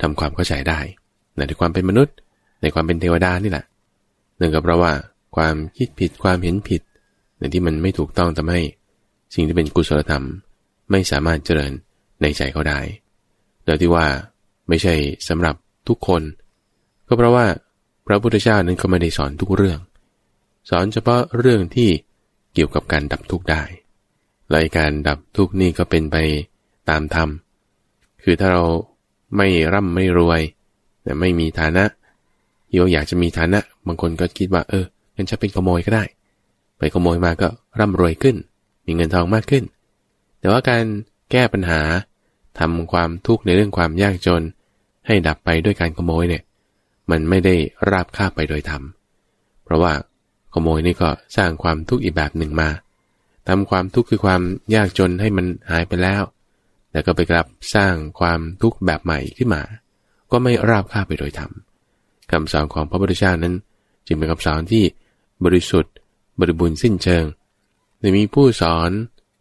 ทำความเข้าใจได้ในความเป็นมนุษย์ ในความเป็นเทวดานี่แหละเนื่องกับเพราะว่าความคิดผิดความเห็นผิดในที่มันไม่ถูกต้องทำให้ สิ่งที่เป็นกุศลธรรม ไม่สามารถเจริญในใจเขาได้โดยที่ว่าไม่ใช่สำหรับทุกคน ก็เพราะว่า ระพุทธเจ้านั้นก็ไม่ได้สอนทุกเรื่อง สอนเฉพาะเรื่องที่เกี่ยวกับการดับทุกข์ได้และการดับทุกข์นี่ก็เป็นไปตามธรรม คือถ้าเราไม่ร่ำไม่รวยแต่ไม่มีฐานะโยอยากจะมีฐานะ บางคนก็คิดว่า เอองั้นจะเป็นขโมยก็ได้ ไปขโมยมาก็ร่ำรวยขึ้น มีเงินทองมากขึ้น แต่ว่าการแก้ปัญหาทำความทุกข์ในเรื่องความยากจน ให้ดับไปด้วยการขโมยเนี่ย มันไม่ได้ราบคาบไปโดยธรรม เพราะว่าขโมยนี่ก็สร้างความทุกข์อีกแบบหนึ่งมาทำความทุกข์คือความยากจนให้มันหายไปแล้ว แล้วก็ไปกลับสร้างความทุกข์แบบใหม่ขึ้นมา ก็ไม่ราบคาบไปโดยธรรมคำสอนของพระพุทธเจ้านั้น จึงเป็นคำสอนที่บริสุทธิ์ บริบูรณ์สิ้นเชิงแต่มีผู้สอน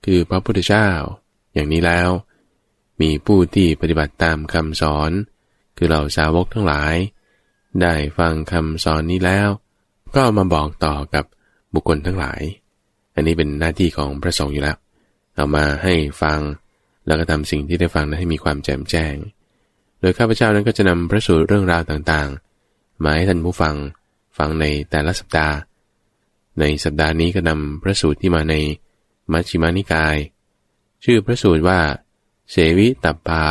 คือพระพุทธเจ้า อย่างนี้แล้ว มีผู้ที่ปฏิบัติตามคำสอน คือเหล่าสาวกทั้งหลาย ได้ฟังคำสอนนี้แล้ว ก็มาบอกต่อกับบุคคลทั้งหลาย อันนี้เป็นหน้าที่ของพระสงฆ์อยู่แล้ว เอามาให้ฟัง แล้วก็ทำสิ่งที่ได้ฟังนั้นให้มีความแจ่มแจ้ง โดยข้าพเจ้านั้นก็จะนำพระสูตรเรื่องราวต่างๆ มาให้ท่านผู้ฟังฟังในแต่ละสัปดาห์ ในสัปดาห์นี้ก็นำพระสูตรที่มาในมัชฌิมานิกาย ชื่อพระสูตรว่าเสวิตัปปา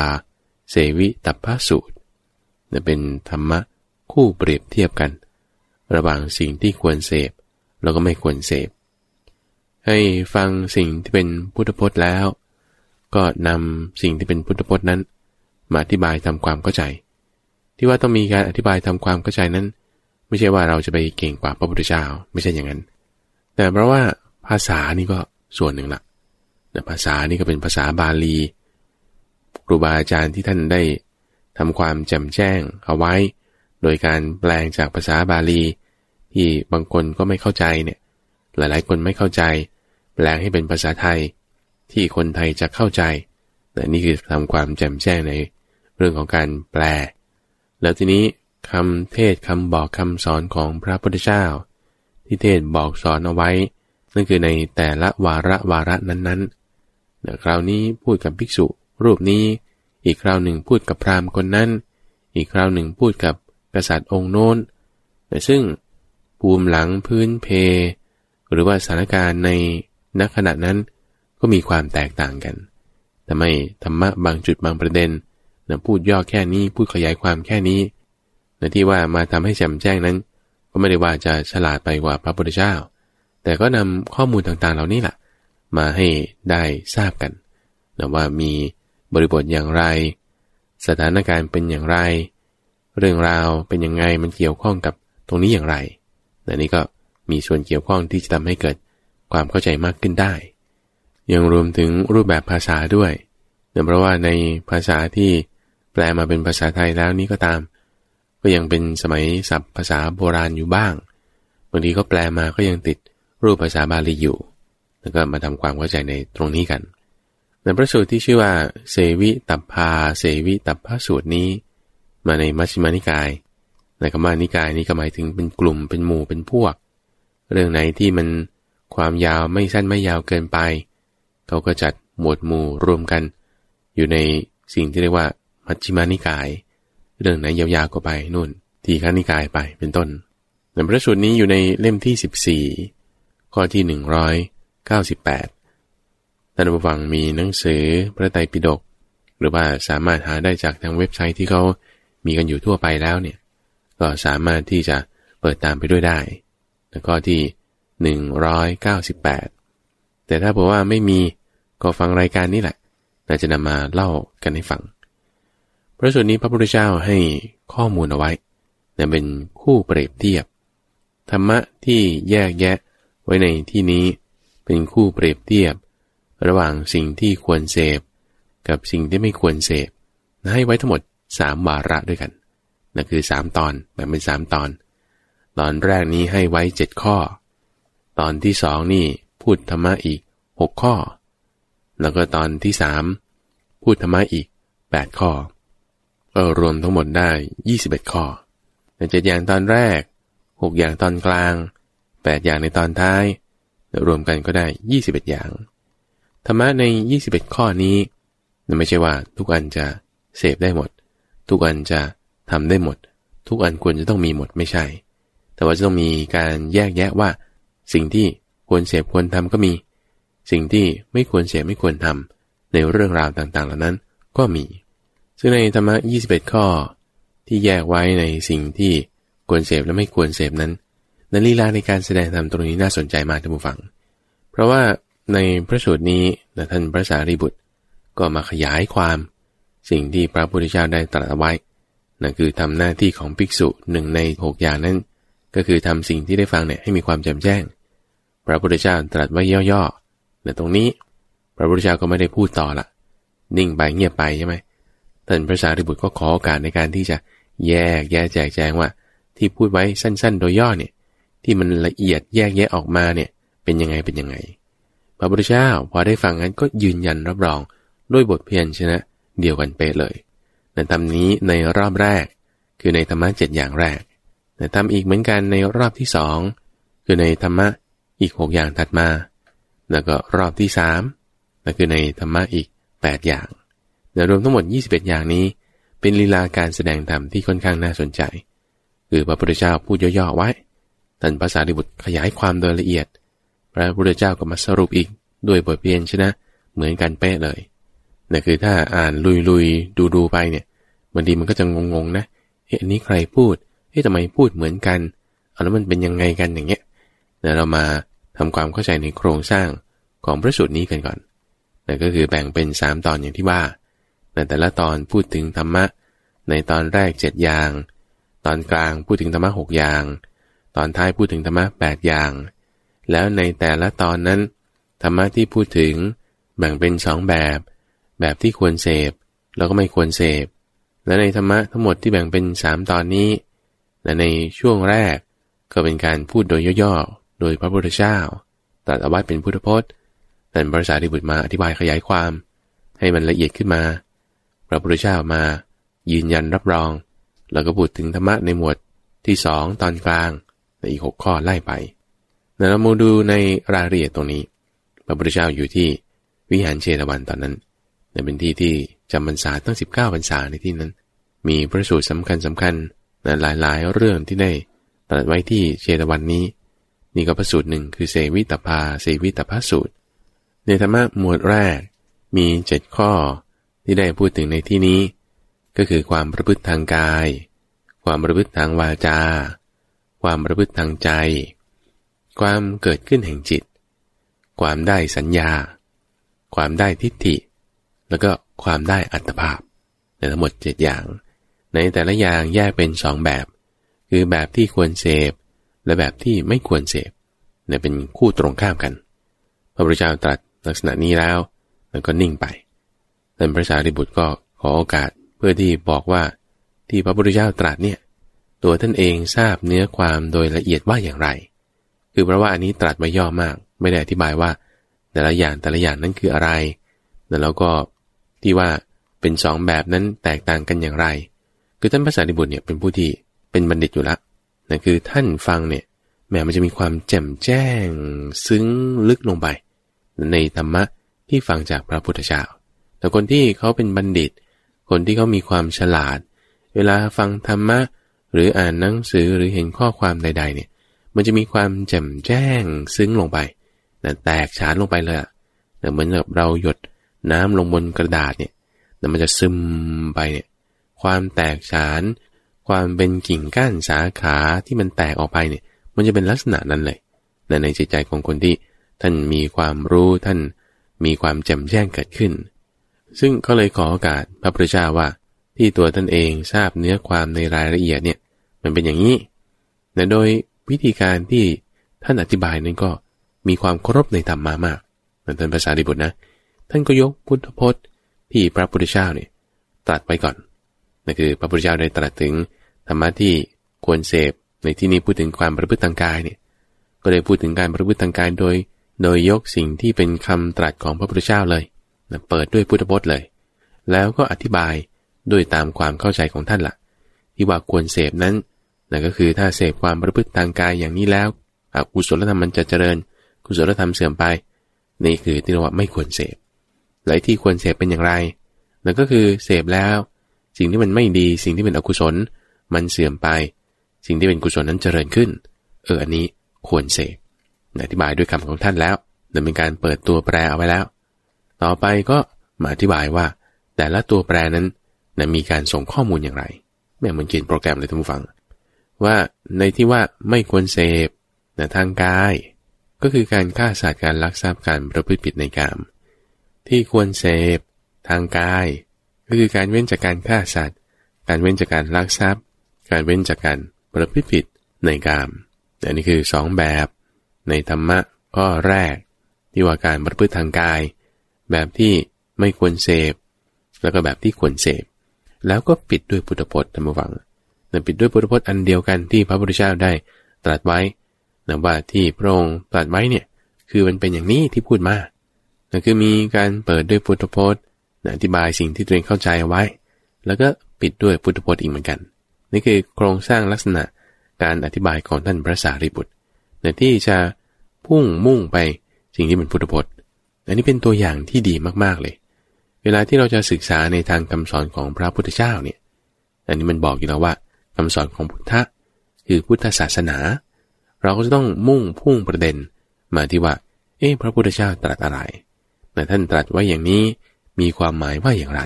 เสวิตัปพสูตรจะเป็นธรรมะ คู่เปรียบเทียบกัน ระหว่างสิ่งที่ควรเสพแล้วก็ไม่ควรเสพ ให้ฟังสิ่งที่เป็นพุทธพจน์แล้ว ก็นำสิ่งที่เป็นพุทธพจน์นั้น มาอธิบายทำความเข้าใจ ที่ว่าต้องมีการอธิบายทำความเข้าใจนั้น ไม่ใช่ว่าเราจะไปเก่งกว่าพระพุทธเจ้าไม่ใช่อย่างนั้น แต่เพราะว่าภาษานี่ก็ส่วนหนึ่งละแต่ภาษานี่ก็เป็นภาษาบาลีครูบาอาจารย์ที่ท่านได้ทำความแจ่มแจ้งเอาไว้ โดยการแปลงจากภาษาบาลี ที่บางคนก็ไม่เข้าใจเนี่ยหลายๆ คนไม่เข้าใจ แปลงให้เป็นภาษาไทย ที่คนไทยจะเข้าใจแต่นี่คือทำความแจ่มแจ้งในเรื่องของการแปล แล้วทีนี้คำเทศคำบอกคำสอนของพระพุทธเจ้า ที่เทศบอกสอนเอาไว้ นั่นคือในแต่ละวาระวาระนั้นๆแต่คราวนี้พูดกับภิกษุรูปนี้ อีกคราวหนึ่งพูดกับพราหมณ์คนนั้น อีกคราวหนึ่งพูดกับ กษัตริย์องค์โน้นแต่ซึ่งภูมิหลังพื้นเพ หรือว่าสถานการณ์ในนักขณะนั้นก็มีความแตกต่างกันแต่ไม่ธรรมะบางจุดบางประเด็นนะพูดย่อแค่นี้พูดขยายความแค่นี้นะที่ว่ามาทำให้แจ่มแจ้งนั้น ก็ไม่ได้ว่าจะฉลาดไปกว่าพระพุทธเจ้า แต่ก็นำข้อมูลต่างๆเหล่านี้แหละมาให้ได้ทราบกันนะว่ามีบริบทอย่างไร สถานการณ์เป็นอย่างไร เรื่องราวเป็นยังไงมันเกี่ยวข้องกับตรงนี้อย่างไรแต่นี้ก็มีส่วนเกี่ยวข้องที่จะทำให้เกิดความเข้าใจมากขึ้นได้ ยังรวมถึงรูปแบบภาษาด้วยเนื่องเพราะว่าในภาษาที่แปลมาเป็นภาษาไทยแล้วนี้ก็ตาม ก็ยังเป็นสมัยศัพท์ภาษาโบราณอยู่บ้าง บางทีก็แปลมาก็ยังติดรูปภาษาบาลีอยู่ แล้วก็มาทำความเข้าใจในตรงนี้กันในพระสูตรที่ชื่อว่า เสวิตัพพาเสวิตัพพสูตรนี้ มาในมัชฌิมานิกายในคำว่านิกายนี้ก็หมายถึงเป็นกลุ่มเป็นหมู่เป็นพวก เรื่องไหนที่มันความยาวไม่สั้นไม่ยาวเกินไป เขาก็จัดหมวดหมู่รวมกัน อยู่ในสิ่งที่เรียกว่ามัชฌิมานิกาย เรื่องไหนยาวๆก็ไปนู่น ทีฆานิกายไปเป็นต้นในพระสูตรนี้อยู่ในเล่มที่ 14 ข้อที่ 198ท่านผู้ฟังมีหนังสือพระไตรปิฎกหรือว่าสามารถหาได้จากทางเว็บไซต์ที่เขา มีกันอยู่ทั่วไปแล้วเนี่ย ก็สามารถที่จะเปิดตามไปด้วยได้ แล้วก็ที่ 198 แต่ถ้าบอกว่าไม่มีก็ฟังรายการนี้แหละน่าจะนำมาเล่ากันให้ฟัง พระสูตรนี้พระพุทธเจ้าให้ข้อมูลเอาไว้นี่เป็นคู่เปรียบเทียบ ธรรมะที่แยกแยะไว้ในที่นี้เป็นคู่เปรียบเทียบ ระหว่างสิ่งที่ควรเสพ กับสิ่งที่ไม่ควรเสพให้ไว้ทั้งหมด สามวาระด้วยกันนั่นคือสามตอนแบ่งเป็นสามตอน ตอนแรกนี้ให้ไว้เจ็ดข้อ ตอนที่สองนี่พูดธรรมะอีกหกข้อ แล้วก็ตอนที่สามพูดธรรมะอีกแปดข้อก็รวมทั้งหมดได้ยี่สิบเอ็ดข้อเจ็ดอย่างตอนแรกหกอย่างตอนกลาง8อย่างในตอนท้าย รวมกันก็ได้21อย่างธรรมะใน 21 ข้อนี้ ไม่ใช่ว่าทุกอันจะเสพได้หมด ทุกอันจะทำได้หมด ทุกอันควรจะต้องมีหมดไม่ใช่ แต่ว่าจะต้องมีการแยกแยะว่า สิ่งที่ควรเสพควรทำก็มี สิ่งที่ไม่ควรเสพไม่ควรทำในเรื่องราวต่างๆ เหล่านั้นก็มี ซึ่งในธรรมะ 21 ข้อ ที่แยกไว้ในสิ่งที่ควรเสพและไม่ควรเสพนั้นนันลีลาในการแสดงธรรมตรงนี้น่าสนใจมากท่านผู้ฟัง เพราะว่าในพระสูตรนี้ท่านพระสารีบุตร ก็มาขยายความ สิ่งที่พระพุทธเจ้าได้ตรัสไว้นั่นคือทำหน้าที่ของภิกษุหนึ่งในหกอย่างนั้น ก็คือทำสิ่งที่ได้ฟังเนี่ยให้มีความแจ่มแจ้ง พระพุทธเจ้าตรัสไว้ย่อๆในตรงนี้ พระพุทธเจ้าก็ไม่ได้พูดต่อละนิ่งไปเงียบไปใช่ไหมท่านพระสารีบุตรก็ขอโอกาสในการที่จะแยกแยะแจกแจงว่า ที่พูดไว้สั้นๆ โดยย่อเนี่ย ที่มันละเอียดแยกแยะออกมาเนี่ย เป็นยังไงเป็นยังไง พระพุทธเจ้าพอได้ฟังงั้นก็ยืนยันรับรองด้วยบทเพียรชนะ เดียวกันเป๊ะเลยแต่ทำนี้ในรอบแรก คือในธรรมะเจ็ดอย่างแรกแต่ทำอีกเหมือนกันในรอบที่สองคือในธรรมะอีกหกอย่างถัดมา แล้วก็รอบที่สามนั่นคือในธรรมะอีกแปดอย่างแต่รวมทั้งหมด 21 อย่างนี้ เป็นลีลาการแสดงธรรมที่ค่อนข้างน่าสนใจ คือพระพุทธเจ้าพูดย่อๆไว้ท่านภาษาดิบุตรขยายความโดยละเอียด พระพุทธเจ้าก็มาสรุปอีกด้วยบทเพียนชนะเหมือนกันเป๊ะเลย นี่คือถ้าอ่านลุยๆ ดูๆไปเนี่ยบางทีมันก็จะงงๆนะเฮ้ยอันนี้ใครพูดเฮ้ยทำไมพูดเหมือนกันเอาแล้วมันเป็นยังไงกันอย่างเงี้ยเดี๋ยวเรามาทำความเข้าใจในโครงสร้างของพระสูตรนี้กันก่อนนั่นก็คือแบ่งเป็น 3 ตอนอย่างที่ว่าในแต่ละตอนพูดถึงธรรมะ ในตอนแรก 7 อย่าง ตอนกลางพูดถึงธรรมะ6อย่าง ตอนท้ายพูดถึงธรรมะ8อย่าง แล้วในแต่ละตอนนั้นธรรมะที่พูดถึงแบ่งเป็นสองแบบ แบบที่ควรเสพแล้วก็ไม่ควรเสพ และในธรรมะทั้งหมดที่แบ่งเป็นสามตอนนี้และในช่วงแรกก็เป็นการพูดโดยย่อๆ โดยพระพุทธเจ้าตรัสเอาไว้เป็นพุทธพจน์แต่พระสารีบุตรมาอธิบายขยายความ ให้มันละเอียดขึ้นมา พระพุทธเจ้ามา ยืนยันรับรอง แล้วก็พูดถึงธรรมะในหมวดที่สองตอนกลางในอีกหกข้อไล่ไปเรามาดูในรายละเอียดตรงนี้ พระพุทธเจ้าอยู่ที่วิหารเชตวันตอนนั้น เป็นที่ที่จำพรรษาตั้ง 19พรรษาในที่นั้น มีพระสูตรสำคัญสำคัญหลายๆเรื่องที่ได้ตรัสไว้ที่เชตวันนี้ นี่ก็พระสูตรหนึ่งคือเสวิตภาเสวิตภาสูตร ในธรรมะหมวดแรกมีเจ็ดข้อที่ได้พูดถึงในที่นี้ ก็คือความประพฤติทางกาย ความประพฤติทางวาจา ความประพฤติทางใจ ความเกิดขึ้นแห่งจิต ความได้สัญญา ความได้ทิฏฐิ แล้วก็ความได้อัตภาพในทั้งหมดเจ็ดอย่าง ในแต่ละอย่างแยกเป็นสองแบบ คือแบบที่ควรเสพ และแบบที่ไม่ควรเสพเนี่ยเป็นคู่ตรงข้ามกัน พระพุทธเจ้าตรัสลักษณะนี้แล้วมันก็นิ่งไปท่านพระสารีบุตรก็ขอโอกาสเพื่อที่บอกว่าที่พระพุทธเจ้าตรัสเนี่ยตัวท่านเองทราบเนื้อความโดยละเอียดว่าอย่างไร คือเพราะว่าอันนี้ตรัสไว้ย่อมาก ไม่ได้อธิบายว่า แต่ละอย่างแต่ละอย่างนั้นคืออะไร แล้วก็ ที่ว่าเป็นสองแบบนั้นแตกต่างกันอย่างไร คือท่านพระสารีบุตรเนี่ยเป็นผู้ที่เป็นบัณฑิตอยู่ละนั่นคือท่านฟังเนี่ยแม้มันจะมีความแจ่มแจ้ง ซึ้งลึกลงไป ในธรรมะที่ฟังจากพระพุทธเจ้า แต่คนที่เขาเป็นบัณฑิต คนที่เขามีความฉลาด เวลาฟังธรรมะ หรืออ่านหนังสือหรือเห็นข้อความใด ๆ เนี่ย มันจะมีความแจ่มแจ้งซึ้งลงไป แตกฉานลงไปเลยเหมือนกับเราหยด น้ำลงบนกระดาษเนี่ยแล้วมันจะซึมไปเนี่ยความแตกฉาน ความเป็นกิ่งก้านสาขาที่มันแตกออกไปเนี่ย มันจะเป็นลักษณะนั้นเลยในใจใจของคนที่ท่านมีความรู้ท่านมีความแจ่มแจ้งเกิดขึ้น ซึ่งก็เลยขอโอกาสพระพุทธเจ้าว่า ที่ตัวท่านเองทราบเนื้อความในรายละเอียดเนี่ย มันเป็นอย่างนี้แต่โดยวิธีการที่ท่านอธิบายนั้นก็มีความเคารพในธรรมามากท่านภาษาดิบุตรนะ ท่านก็ยกพุทธพจน์ที่พระพุทธเจ้าเนี่ยตรัสไปก่อนนั่นคือพระพุทธเจ้าได้ตรัสถึงธรรมะที่ควรเสพในที่นี้พูดถึงความประพฤติทางกายเนี่ยก็ได้พูดถึงการประพฤติทางกายโดย โดยยกสิ่งที่เป็นคำตรัสของพระพุทธเจ้าเลยนะเปิดด้วยพุทธพจน์เลย แล้วก็อธิบายด้วยตามความเข้าใจของท่านละ่ะ ที่ว่าควรเสพนั้นนั่นก็คือถ้าเสพความประพฤติทางกายอย่างนี้แล้วอกุศลธรรมมันจะเจริญ กุศลธรรมเสื่อมไป นี่คือที่เรียกว่าไม่ควรเสพ หลายที่ควรเสพเป็นอย่างไรนั่นก็คือเสพแล้ว สิ่งที่มันไม่ดีสิ่งที่เป็นอกุศล มันเสื่อมไป สิ่งที่เป็นกุศลนั้นเจริญขึ้น เอออันนี้ควรเสพอธิบายด้วยคำของท่านแล้วดำเนินการเปิดตัวแปรเอาไว้แล้ว ต่อไปก็มาอธิบายว่า แต่ละตัวแปรนั้นนะมีการส่งข้อมูลอย่างไรแม่เหมือนเขียนโปรแกรมเลยท่านผู้ฟัง ว่าในที่ว่าไม่ควรเสพนะทางกาย ก็คือการฆ่าสัตว์การลักทรัพย์การประพฤติผิดในกาม ที่ควรเสพ ทางกาย ก็คือการเว้นจากการฆ่าสัตว์ การเว้นจากการลักทรัพย์ การเว้นจากการประพฤติผิดในกามอันนี้คือสองแบบ ในธรรมะข้อแรก ที่ว่าการประพฤติทางกาย แบบที่ไม่ควรเสพ แล้วก็แบบที่ควรเสพ แล้วก็ปิดด้วยพุทธพจน์ธรรมวังนะปิดด้วยพุทธพจน์อันเดียวกันที่พระพุทธเจ้าได้ตรัสไว้นะว่าที่พระองค์ตรัสไว้เนี่ยคือมันเป็นอย่างนี้ที่พูดมา นะคือมีการเปิดด้วยพุทธพจน์อธิบายสิ่งที่ตัวเองเข้าใจเอาไว้ แล้วก็ปิดด้วยพุทธพจน์อีกเหมือนกัน นี่คือโครงสร้างลักษณะการอธิบายของท่านพระสารีบุตรนะที่จะพุ่งมุ่งไปสิ่งที่เป็นพุทธพจน์อันนี้เป็นตัวอย่างที่ดีมากๆเลย เวลาที่เราจะศึกษาในทางคำสอนของพระพุทธเจ้าเนี่ย อันนี้มันบอกอยู่แล้วว่าคำสอนของพุทธะคือพุทธศาสนา เราก็จะต้องมุ่งพุ่งประเด็นมาที่ว่า เอ๊ะพระพุทธเจ้าตรัสอะไร แต่ท่านตรัสไว้อย่างนี้มีความหมายว่าอย่างไร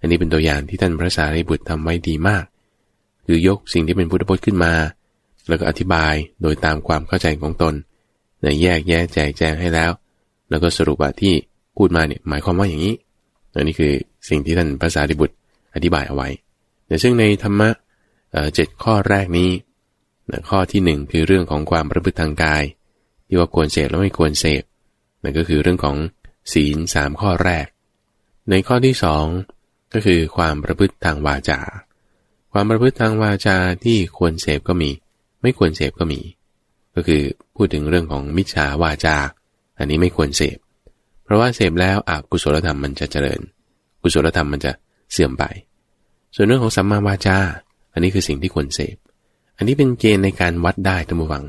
อันนี้เป็นตัวอย่างที่ท่านพระสารีบุตรทำไว้ดีมาก คือยกสิ่งที่เป็นพุทธพจน์ขึ้นมา แล้วก็อธิบายโดยตามความเข้าใจของตนนแยกแยะแจกแจงให้แล้ว แล้วก็สรุปว่าที่พูดมาเนี่ยหมายความว่าอย่างนี้อันนี้คือสิ่งที่ท่านภาษาดิบุตรอธิบายเอาไว้แต่ซึ่งในธรรมะเจ็ดข้อแรกนี้ ข้อที่หนึ่งคือเรื่องของความประพฤติทางกาย ที่ว่าควรเสพแล้วไม่ควรเสพนั่นก็คือเรื่องของ ศีลสามข้อแรก ในข้อที่สองก็คือความประพฤติทางวาจา ความประพฤติทางวาจาที่ควรเสพก็มี ไม่ควรเสพก็มี ก็คือพูดถึงเรื่องของมิจฉาวาจา อันนี้ไม่ควรเสพ เพราะว่าเสพแล้วอกุศลธรรมมันจะเจริญ กุศลธรรมมันจะเสื่อมไป ส่วนเรื่องของสัมมาวาจา อันนี้คือสิ่งที่ควรเสพ อันนี้เป็นเกณฑ์ในการวัดได้ทั้งหวัง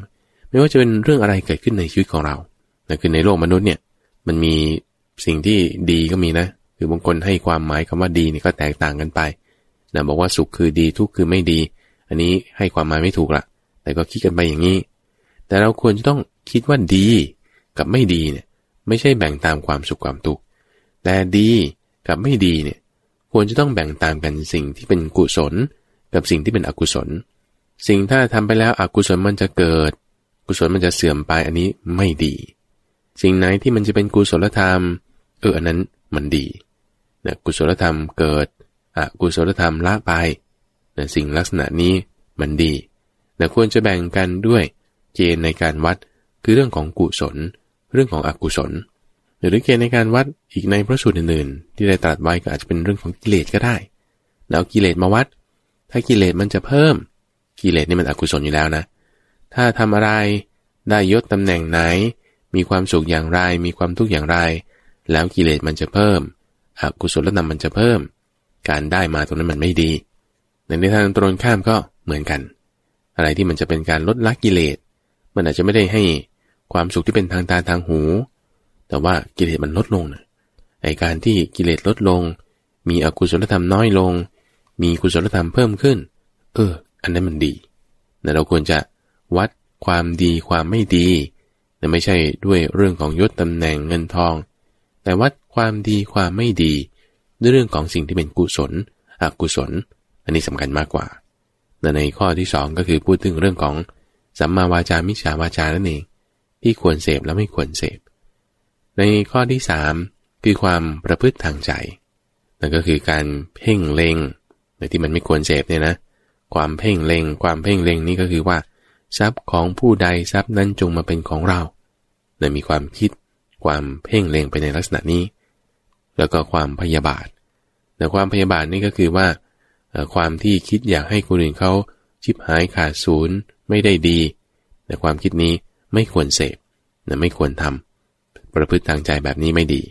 ไม่ว่าจะเป็นเรื่องอะไรเกิดขึ้นในชีวิตของเราแต่คือในโลกมนุษย์เนี่ย มันมีสิ่งที่ดีก็มีนะคือบางคนให้ความหมายคำว่าดีนี่ก็แตกต่างกันไปนะบอกว่าสุขคือดีทุกข์คือไม่ดี อันนี้ให้ความหมายไม่ถูกละแต่ก็คิดกันไปอย่างนี้ แต่เราควรจะต้องคิดว่าดีกับไม่ดีเนี่ยไม่ใช่แบ่งตามความสุขความทุกข์แต่ดีกับไม่ดีเนี่ยควรจะต้องแบ่งตามกันสิ่งที่เป็นกุศล กับสิ่งที่เป็นอกุศล สิ่งถ้าทำไปแล้วอกุศลมันจะเกิด กุศลมันจะเสื่อมไปอันนี้ไม่ดี สิ่งไหนที่มันจะเป็นกุศลธรรม เอออันนั้นมันดีนะกุศลธรรมเกิดอกุศลธรรมละไปนะสิ่งลักษณะนี้มันดีแต่ควรจะแบ่งกันด้วยเกณฑ์ในการวัดคือเรื่องของกุศล เรื่องของอกุศล หรือเกณฑ์ในการวัดอีกในพระสูตรอื่นๆ ที่ได้ตรัสไว้ก็อาจจะเป็นเรื่องของกิเลสก็ได้แล้วกิเลสมาวัด ถ้ากิเลสมันจะเพิ่ม กิเลสนี่มันอกุศลอยู่แล้วนะ ถ้าทำอะไรได้ยศตำแหน่งไหน มีความสุขอย่างไร มีความทุกข์อย่างไร แล้วกิเลสมันจะเพิ่มอกุศลนำมันจะเพิ่ม การได้มาตรงนั้นมันไม่ดีในทางตรงข้ามก็เหมือนกัน อะไรที่มันจะเป็นการลดละกิเลส มันอาจจะไม่ได้ให้ความสุขที่เป็นทางตาทางหู แต่ว่ากิเลสมันลดลงนะไอการที่กิเลสลดลง มีอกุศลธรรมน้อยลง มีกุศลธรรมเพิ่มขึ้น เออ อันนั้นมันดีแต่เราควรจะวัดความดีความไม่ดี แต่ไม่ใช่ด้วยเรื่องของยศตำแหน่งเงินทอง แต่วัดความดีความไม่ดีด้วยเรื่องของสิ่งที่เป็นกุศลอกุศล อันนี้สำคัญมากกว่าแต่ในข้อที่สองก็คือพูดถึงเรื่องของสัมมาวาจามิจฉาวาจานั่นเองที่ควรเสพและไม่ควรเสพ ในข้อที่สามคือความประพฤติทางใจนั่นก็คือการเพ่งเล็งในที่มันไม่ควรเสพเนี่ยนะ ความเพ่งเล็ง ความเพ่งเล็งนี่ก็คือว่า ทรัพย์ของผู้ใดทรัพย์นั้นจงมาเป็นของเรา เนี่มีความคิด ความเพ่งเล็งไปในลักษณะนี้ แล้วก็ความพยาบาท แต่ความพยาบาทนี่ก็คือว่า ความที่คิดอยากให้คนอื่นเขาชิบหายขาดศูนย์ไม่ได้ดี แต่ความคิดนี้ไม่ควรเสพนะไม่ควรทำประพฤติทางใจแบบนี้ไม่ดี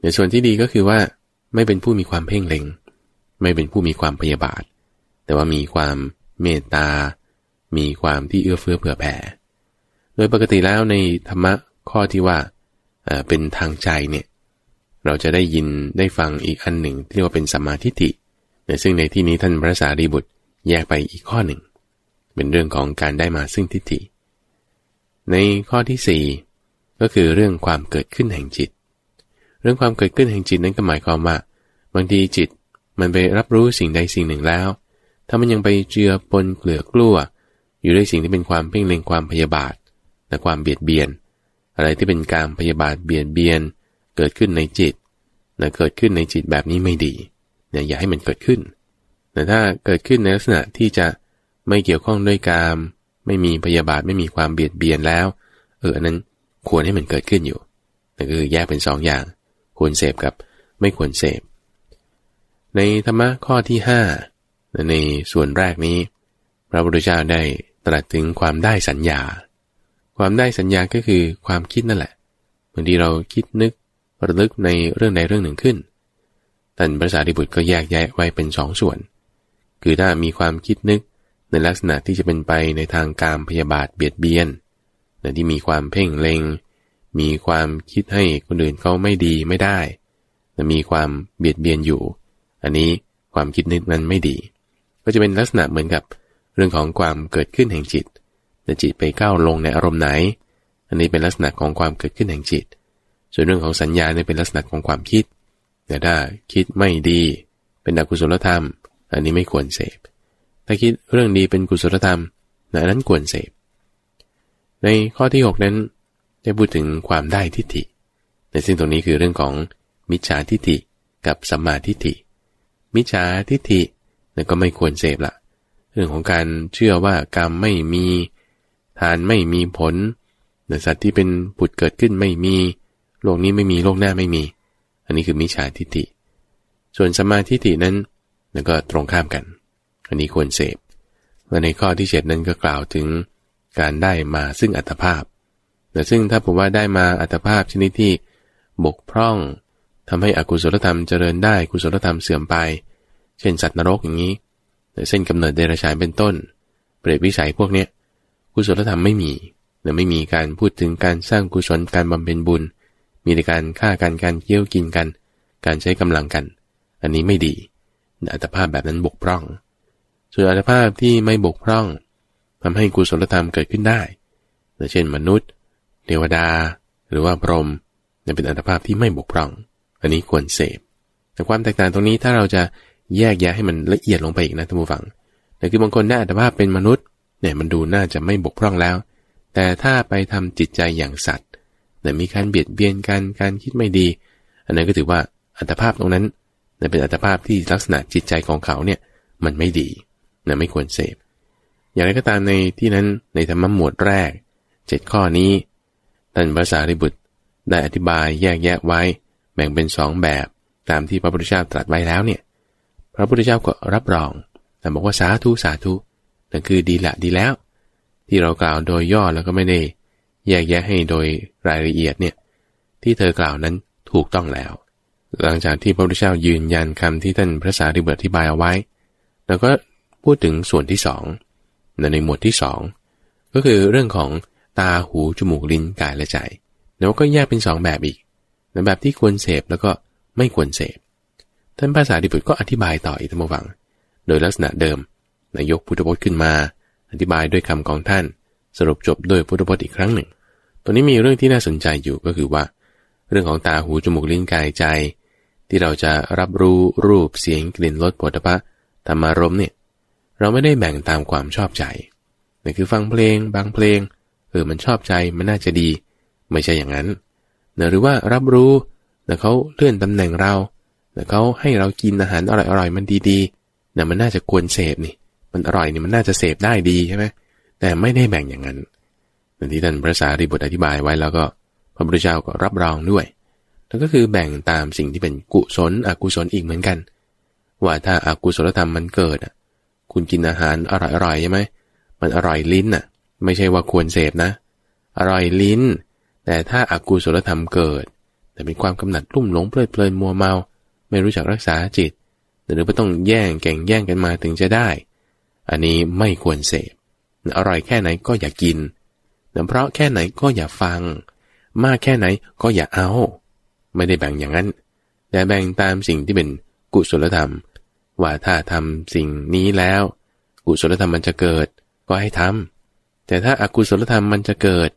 ในส่วนที่ดีก็คือว่า ไม่เป็นผู้มีความเพ่งเล็ง ไม่เป็นผู้มีความพยาบาท แต่ว่ามีความเมตตา มีความที่เอื้อเฟื้อเผื่อแผ่ โดยปกติแล้วในธรรมะ ข้อที่ว่าเป็นทางใจเนี่ยเราจะได้ยินได้ฟังอีกอันหนึ่งที่เรียกว่าเป็นสัมมาทิฏฐิซึ่งในที่นี้ท่านพระสารีบุตรแยกไปอีกข้อหนึ่ง เป็นเรื่องของการได้มาซึ่งทิฏฐิ ในข้อที่ 4 ก็คือเรื่องความเกิดขึ้นแห่งจิต เรื่องความเกิดขึ้นแห่งจิตนั้นก็หมายความว่า บางทีจิตมันไปรับรู้สิ่งใดสิ่งหนึ่งแล้ว ถ้ามันยังไปเจือปนเกลือกลัว อยู่ด้วยสิ่งที่เป็นความเพ่งเล็งความพยาบาทและความเบียดเบียน อะไรที่เป็นการพยาบาทเบียดเบียน เกิดขึ้นในจิตนะเกิดขึ้นในจิตแบบนี้ไม่ดีเนี่ยอย่าให้มันเกิดขึ้น แต่ถ้าเกิดขึ้นในลักษณะที่จะไม่เกี่ยวข้องด้วยกาม ไม่มีพยาบาทไม่มีความเบียดเบียนแล้ว เอออันนั้นควรให้มันเกิดขึ้นอยู่นั่นคือแยกเป็นสองอย่าง ควรเสพกับไม่ควรเสพ ในธรรมะข้อที่ห้าในส่วนแรกนี้ พระพุทธเจ้าได้ตรัสถึงความได้สัญญา ความได้สัญญาก็คือความคิดนั่นแหละบางทีเราคิดนึกระลึกในเรื่องใดเรื่องหนึ่งขึ้นท่านพระสารีบุตรก็แยกแยะไว้เป็นสองส่วน คือถ้ามีความคิดนึกในลักษณะที่จะเป็นไปในทางการพยาบาทเบียดเบียนแต่ที่มีความเพ่งเล็งมีความคิดให้คนอื่นเขาไม่ดีไม่ได้ แต่มีความเบียดเบียนอยู่ อันนี้ความคิดนึกนั้นไม่ดี ก็จะเป็นลักษณะเหมือนกับเรื่องของความเกิดขึ้นแห่งจิต แต่จิตไปก้าวลงในอารมณ์ไหน อันนี้เป็นลักษณะของความเกิดขึ้นแห่งจิต ส่วนเรื่องของสัญญาเนี่ยเป็นลักษณะของความคิดแต่ถ้าคิดไม่ดี เป็นอกุศลธรรม อันนี้ไม่ควรเสพ ถ้าคิดเรื่องดีเป็นกุศลธรรมนั้นควรเสพ ในข้อที่ 6 นั้นได้พูดถึงความได้ทิฏฐิ ในซึ่งตรงนี้คือเรื่องของมิจฉาทิฏฐิกับสัมมาทิฏฐิ มิจฉาทิฏฐินั่นก็ไม่ควรเสพละ เรื่องของการเชื่อว่ากรรมไม่มี ทานไม่มีผลสัตว์ที่เป็นผุดเกิดขึ้นไม่มี โลกนี้ไม่มีโลกหน้าไม่มี อันนี้คือมิจฉาทิฏฐิ ส่วนสมาธิฐินั้นนั่นก็ตรงข้ามกัน อันนี้ควรเสพ และในข้อที่เจ็ดนั้นก็กล่าวถึงการได้มาซึ่งอัตภาพ แต่ซึ่งถ้าผมว่าได้มาอัตภาพชนิดที่บกพร่องทำให้อกุศลธรรมเจริญได้กุศลธรรมเสื่อมไป เช่นสัตว์นรกอย่างนี้เส้นกำเนิดเดรัจฉานเป็นต้น เปรตวิสัยพวกเนี้ย กุศลธรรมไม่มีและไม่มีการพูดถึงการสร้างกุศลการบำเพ็ญบุญ มีแต่การฆ่ากันการเคี้ยวกินกัน การใช้กำลังกัน อันนี้ไม่ดีอัตภาพแบบนั้นบกพร่อง ส่วนอัตภาพที่ไม่บกพร่องทำให้กุศลธรรมเกิดขึ้นได้เช่นมนุษย์ เทวดา หรือว่าพรหมเนี่ยเป็นอัตภาพที่ไม่บกพร่อง อันนี้ควรเสพ แต่ความแตกต่างตรงนี้ถ้าเราจะแยกแยะให้มันละเอียดลงไปอีกนะท่านผู้ฟังแต่คือบางคนได้อัตภาพเป็นมนุษย์ เนี่ยมันดูน่าจะไม่บกพร่องแล้ว แต่ถ้าไปทำจิตใจอย่างสัตว์แต่ยมีการเบียดเบียนกันการคิดไม่ดี อันนั้นก็ถือว่าอัตภาพตรงนั้นเป็นอัตภาพที่ลักษณะจิตใจของเขาเนี่ยมันไม่ดีเนะไม่ควรเสพ อย่างไรก็ตามในที่นั้นในธรรมหมวดแรกเจ็ดข้อนี้ท่านภาษาริบุตรได้อธิบายแยกแยะไว้ แบ่งเป็นสองแบบตามที่พระพุทธเจ้าตรัสไว้แล้วเนี่ยพระพุทธเจ้าก็รับรองแต่บอกว่าสาธุสาธุ นั่นคือดีละดีแล้ว ที่เรากล่าวโดยย่อแล้วก็ไม่ได้แยกแยะให้โดยรายละเอียดเนี่ยที่เธอกล่าวนั้นถูกต้องแล้ว หลังจากที่พระพุทธเจ้ายืนยันคำที่ท่านพระสารีบุตรอธิบายเอาไว้ แล้วก็พูดถึงส่วนที่สองในหมวดที่สองก็คือเรื่องของตาหูจมูกลิ้นกายและใจ แล้วก็แยกเป็นสองแบบอีกในแบบที่ควรเสพแล้วก็ไม่ควรเสพท่านภาษาดิบุตรก็อธิบายต่ออีกทั้งหมดโดยลักษณะเดิม นายกพุทธพจน์ขึ้นมา อธิบายด้วยคำของท่าน สรุปจบด้วยพุทธพจน์อีกครั้งหนึ่ง ตัวนี้มีเรื่องที่น่าสนใจอยู่ก็คือว่า เรื่องของตาหูจมูกลิ้นกายใจ ที่เราจะรับรู้รูปเสียงกลิ่นรสปุถะธรรมารมเนี่ยเราไม่ได้แบ่งตามความชอบใจนี่คือฟังเพลง บางเพลงเออมันชอบใจมันน่าจะดี ไม่ใช่อย่างนั้นหรือว่ารับรู้แต่เขาเลื่อนตำแหน่งเราแต่เขาให้เรากินอาหารอร่อยๆมันดีๆนี่มันน่าจะควรเสพนี่ มันอร่อยนี่มันน่าจะเสพได้ดีใช่ไหมแต่ไม่ได้แบ่งอย่างนั้นอย่างที่ท่านพระสารีบุตรอธิบายไว้แล้วก็พระพุทธเจ้าก็รับรองด้วยแล้วก็คือแบ่งตามสิ่งที่เป็นกุศลอกุศลอีกเหมือนกัน ว่าถ้าอากุศลธรรมมันเกิดอะ คุณกินอาหารอร่อยๆใช่ไหมมันอร่อยลิ้นอะ ไม่ใช่ว่าควรเสพนะ อร่อยลิ้น แต่ถ้าอากุศลธรรมเกิด แต่เป็นความกำหนัดรุ่มหลงเพลิดเพลินมัวเมา ไม่รู้จักรักษาจิตหรือว่าต้องแย่งแก่งแย่งกันมาถึงจะได้ อันนี้ไม่ควรเสพอร่อยแค่ไหนก็อย่ากินเพราะแค่ไหนก็อย่าฟัง มากแค่ไหนก็อย่าเอา ไม่ได้แบ่งอย่างนั้น แต่แบ่งตามสิ่งที่เป็นกุศลธรรม ว่าถ้าทำสิ่งนี้แล้ว กุศลธรรมมันจะเกิด ก็ให้ทำแต่ถ้าอากุศลธรรมมันจะเกิด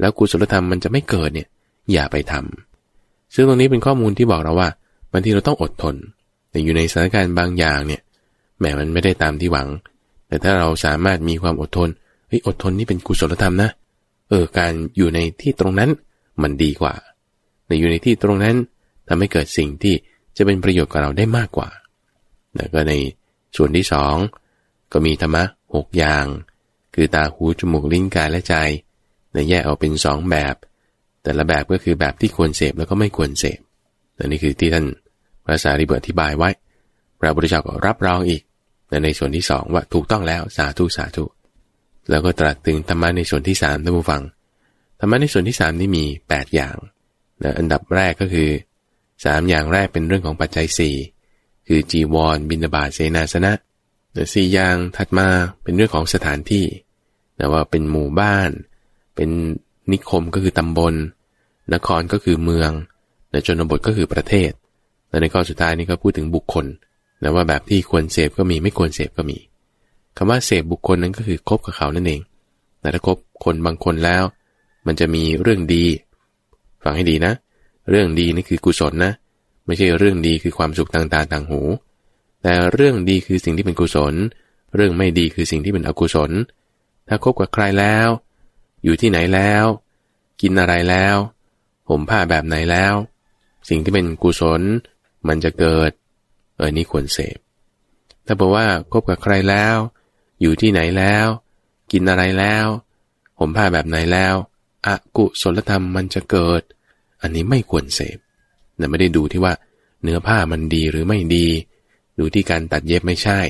แล้วกุศลธรรมมันจะไม่เกิดเนี่ย อย่าไปทำซึ่งตรงนี้เป็นข้อมูลที่บอกเราว่าบางทีเราต้องอดทน แต่อยู่ในสถานการณ์บางอย่างเนี่ยแหมมันไม่ได้ตามที่หวัง แต่ถ้าเราสามารถมีความอดทนเฮ้ยอดทนนี่เป็นกุศลธรรมนะ เออการอยู่ในที่ตรงนั้นมันดีกว่าแต่อยู่ในที่ตรงนั้นทำให้เกิดสิ่งที่จะเป็นประโยชน์กับเราได้มากกว่าแล้วก็ในส่วนที่สองก็มีธรรมะหกอย่าง คือตาหูจมูกลิ้นกายและใจในแยกออกเป็นสองแบบ แต่ละแบบก็คือแบบที่ควรเสพแล้วก็ไม่ควรเสพและนี่คือที่ท่านพระสารีบุตรอธิบายไว้ พระพุทธเจ้าก็รับรองอีก ในส่วนที่สองว่าถูกต้องแล้วสาธุสาธุ แล้วก็ตรัสถึงธรรมะในส่วนที่สามท่านผู้ฟัง ธรรมะในส่วนที่สามนี่มีแปดอย่างนะอันดับแรกก็คือสามอย่างแรกเป็นเรื่องของปัจจัยสี่คือจีวร บินาบาเสนาสนะแต่สี่อย่างถัดมาเป็นเรื่องของสถานที่นะว่าเป็นหมู่บ้าน เป็นนิคมก็คือตำบล นครก็คือเมืองและชนบทก็คือประเทศและในข้อสุดท้ายนี่ก็พูดถึงบุคคล นะว่าแบบที่ควรเสพก็มีไม่ควรเสพก็มีคำว่าเสพบุคคลนั้นก็คือคบกับเขานั่นเองแต่ถ้าคบคนบางคนแล้ว มันจะมีเรื่องดี ฟังให้ดีนะ เรื่องดีนี่คือกุศลนะ ไม่ใช่เรื่องดีคือความสุขทางตาทางหู แต่เรื่องดีคือสิ่งที่เป็นกุศล เรื่องไม่ดีคือสิ่งที่เป็นอกุศล ถ้าคบกับใครแล้ว อยู่ที่ไหนแล้ว กินอะไรแล้วห่มผ้าแบบไหนแล้ว สิ่งที่เป็นกุศล มันจะเกิด เออนี่ควรเสพ ถ้าบอกว่าคบกับใครแล้ว อยู่ที่ไหนแล้ว กินอะไรแล้วห่มผ้าแบบไหนแล้วอกุศลธรรมมันจะเกิด อันนี้ไม่ควรเสพแต่ไม่ได้ดูที่ว่า เนื้อผ้ามันดีหรือไม่ดี ดูที่การตัดเย็บไม่ใช่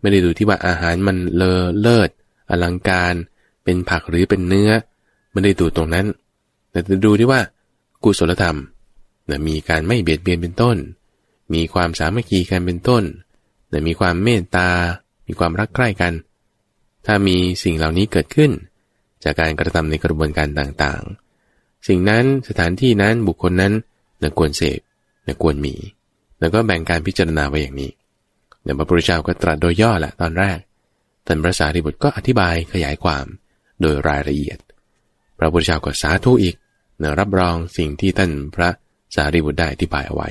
ไม่ได้ดูที่ว่าอาหารมันเลอเลิศ อลังการ เป็นผักหรือเป็นเนื้อ ไม่ได้ดูตรงนั้น แต่จะดูที่ว่า กุศลธรรมมีการไม่เบียดเบียนเป็นต้น มีความสามัคคีกันเป็นต้นแต่มีความเมตตา มีความรักใคร่กัน ถ้ามีสิ่งเหล่านี้เกิดขึ้น จากการกระทำในกระบวนการต่างๆ สิ่งนั้นสถานที่นั้นบุคคลนั้นนควรเสพนควรมี แล้วก็แบ่งการพิจารณาไว้อย่างนี้เดี๋ยวพระพุทธเจ้าก็ตรัสโดยย่อแหละตอนแรกท่านพระสารีบุตรก็อธิบายขยายความโดยรายละเอียด พระพุทธเจ้าก็สาธุอีกนรับรองสิ่งที่ท่านพระสารีบุตรได้อธิบายเอาไว้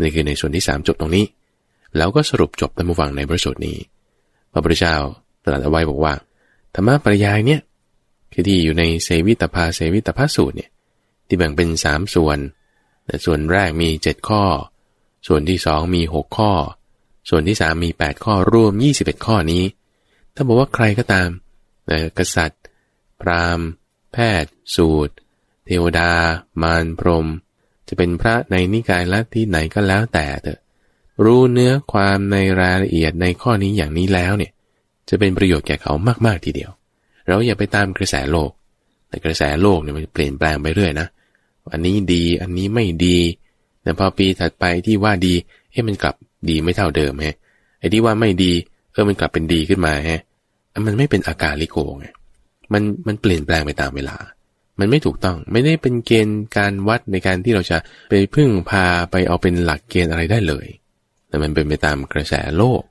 นี่คือในส่วนที่สามจบตรงนี้ แล้วก็สรุปจบในผู้ฟังในพระสูตรนี้ พระพุทธเจ้าตรัสเอาไว้บอกว่า ธรรมะปริยายเนี่ยคือที่อยู่ในเซวิตภาเซวิตภาสูตรเนี่ยที่แบ่งเป็นสามส่วน แต่ส่วนแรกมีเจ็ดข้อ ส่วนที่สองมีหกข้อ ส่วนที่สามมีแปดข้อรวมยี่สิบเอ็ดข้อนี้ ถ้าบอกว่าใครก็ตามนะกษัตริย์ พราหมณ์ แพทย์ สูตร เทวดา มารพรหม จะเป็นพระในนิกายลัทธิไหนก็แล้วแต่เถอะ รู้เนื้อความในรายละเอียดในข้อนี้อย่างนี้แล้วเนี่ย จะเป็นประโยชน์แก่เขามากๆทีเดียว เราอย่าไปตามกระแสโลก แต่กระแสโลกเนี่ยมันเปลี่ยนแปลงไปเรื่อยนะ อันนี้ดี อันนี้ไม่ดี แต่พอปีถัดไปที่ว่าดีเฮ้มันกลับดีไม่เท่าเดิมฮะ ไอ้ที่ว่าไม่ดี เออ มันกลับเป็นดีขึ้นมาฮะ มันไม่เป็นอาการลิโกไง มัน มันเปลี่ยนแปลงไปตามเวลา มันไม่ถูกต้องไม่ได้เป็นเกณฑ์การวัดในการที่เราจะไปพึ่งพาไปเอาเป็นหลักเกณฑ์อะไรได้เลย แต่มันเป็นไปตามกระแสโลก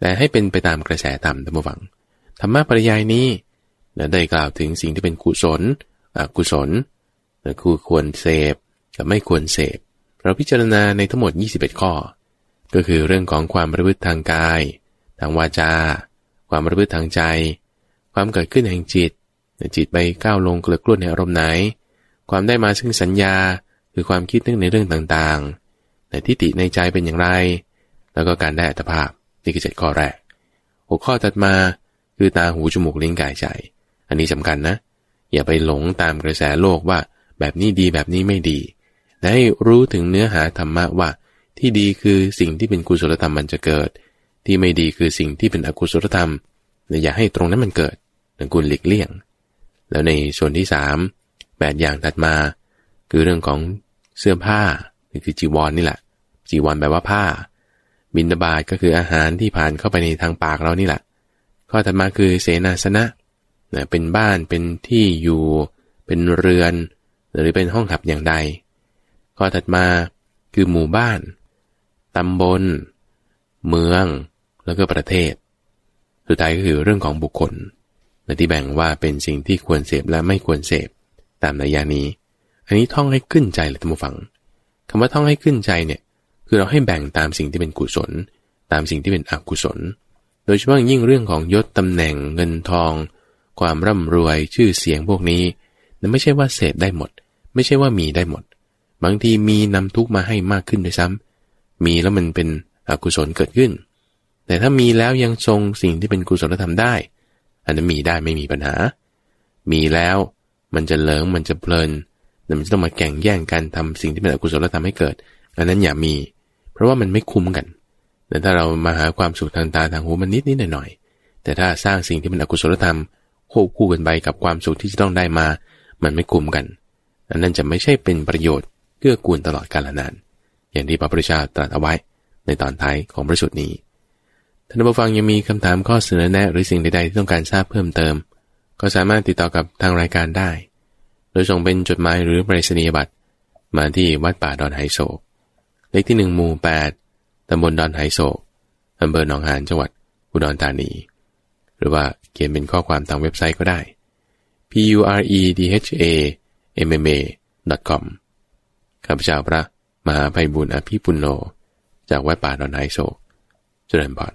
แต่ให้เป็นไปตามกระแสธรรมธรรมวังธรรมะปริยายนี้ได้กล่าวถึงสิ่งที่เป็นกุศลอกุศลคือควรเสพกับไม่ควรเสพ เราพิจารณาในทั้งหมด 21 ข้อ ก็คือเรื่องของความประพฤติทางกาย ทางวาจา ความประพฤติทางใจ ความเกิดขึ้นแห่งจิต จิตไปก้าวลงเกลือกล้วนในอารมณ์ไหน ความได้มาซึ่งสัญญาคือความคิดนึกในเรื่องต่างๆในทิฏฐิในใจเป็นอย่างไร แล้วก็การได้อัตภาพนี่คือเจ็ดข้อแรกหัวข้อถัดมาคือตาหูจมูกลิ้นกายใจ อันนี้สำคัญนะ อย่าไปหลงตามกระแสโลกว่า แบบนี้ดีแบบนี้ไม่ดีและให้รู้ถึงเนื้อหาธรรมะว่า ที่ดีคือสิ่งที่เป็นกุศลธรรมมันจะเกิด ที่ไม่ดีคือสิ่งที่เป็นอกุศลธรรมอย่าให้ตรงนั้นมันเกิดนังกุลหลีกเลี่ยง แล้วในส่วนที่สามแปดอย่างถัดมา คือเรื่องของเสื้อผ้าคือจีวรนนี่แหละ จีวรแปลว่าผ้า บินาบาตก็คืออาหารที่ผ่านเข้าไปในทางปากเรานี่แหละ ข้อถัดมาคือเสนาสนะนะเป็นบ้านเป็นที่อยู่ เป็นเรือน หรือเป็นห้องหับอย่างใด ข้อถัดมาคือหมู่บ้านตำบล เมือง แล้วก็ประเทศ สุดท้ายก็คือเรื่องของบุคคล และที่แบ่งว่าเป็นสิ่งที่ควรเสพและไม่ควรเสพ ตามในยานี้ อันนี้ท่องให้ขึ้นใจเลยท่านผู้ฟังคำว่าท่องให้ขึ้นใจเนี่ยคือเราให้แบ่งตามสิ่งที่เป็นกุศล ตามสิ่งที่เป็นอกุศล โดยเฉพาะยิ่งเรื่องของยศตำแหน่งเงินทอง ความร่ำรวยชื่อเสียงพวกนี้นั่นไม่ใช่ว่าเสพได้หมด ไม่ใช่ว่ามีได้หมด บางทีมีนำทุกมาให้มากขึ้นด้วยซ้ำมีแล้วมันเป็นอกุศลเกิดขึ้น แต่ถ้ามีแล้วยังทรงสิ่งที่เป็นกุศลธรรมได้ อันนั้นมีได้ไม่มีปัญหา มีแล้วมันจะเลิงมันจะเพลินแต่มันจะต้องมาแข่งแย่งกันทำสิ่งที่เป็นอกุศลธรรมให้เกิด อันนั้นอย่ามี เพราะว่ามันไม่คุ้มกัน แต่ถ้าเรามาหาความสุขทางตาทางหูมันนิดนิดหน่อยหน่อยแต่ถ้าสร้างสิ่งที่เป็นอกุศลธรรมควบคู่กันไปกับความสุขที่จะต้องได้มา มันไม่คุ้มกัน อันนั้นจะไม่ใช่เป็นประโยชน์เกื้อกูลตลอดกาลนาน อย่างที่พระพุทธเจ้าตรัสเอาไว้ในตอนท้ายของพระสูตรนี้ ท่านผู้ฟังยังมีคำถามข้อเสนอแนะหรือสิ่งใดๆที่ต้องการทราบเพิ่มเติม ก็สามารถติดต่อกับทางรายการได้ โดยส่งเป็นจดหมายหรือปริศนียบัตรมาที่วัดป่าดอนไฮโศกเลขที่หนึ่งหมู่แปดตำบลดอนไฮโศกอำเภอหนองหานจังหวัดอุดรธานี หรือว่าเขียนเป็นข้อความทางเว็บไซต์ก็ได้ p u r e d h a m m a com ข้าพเจ้าพระมหาภัยบุญอภิปุโญจากวัดป่าดอนไฮโศกเจริญพร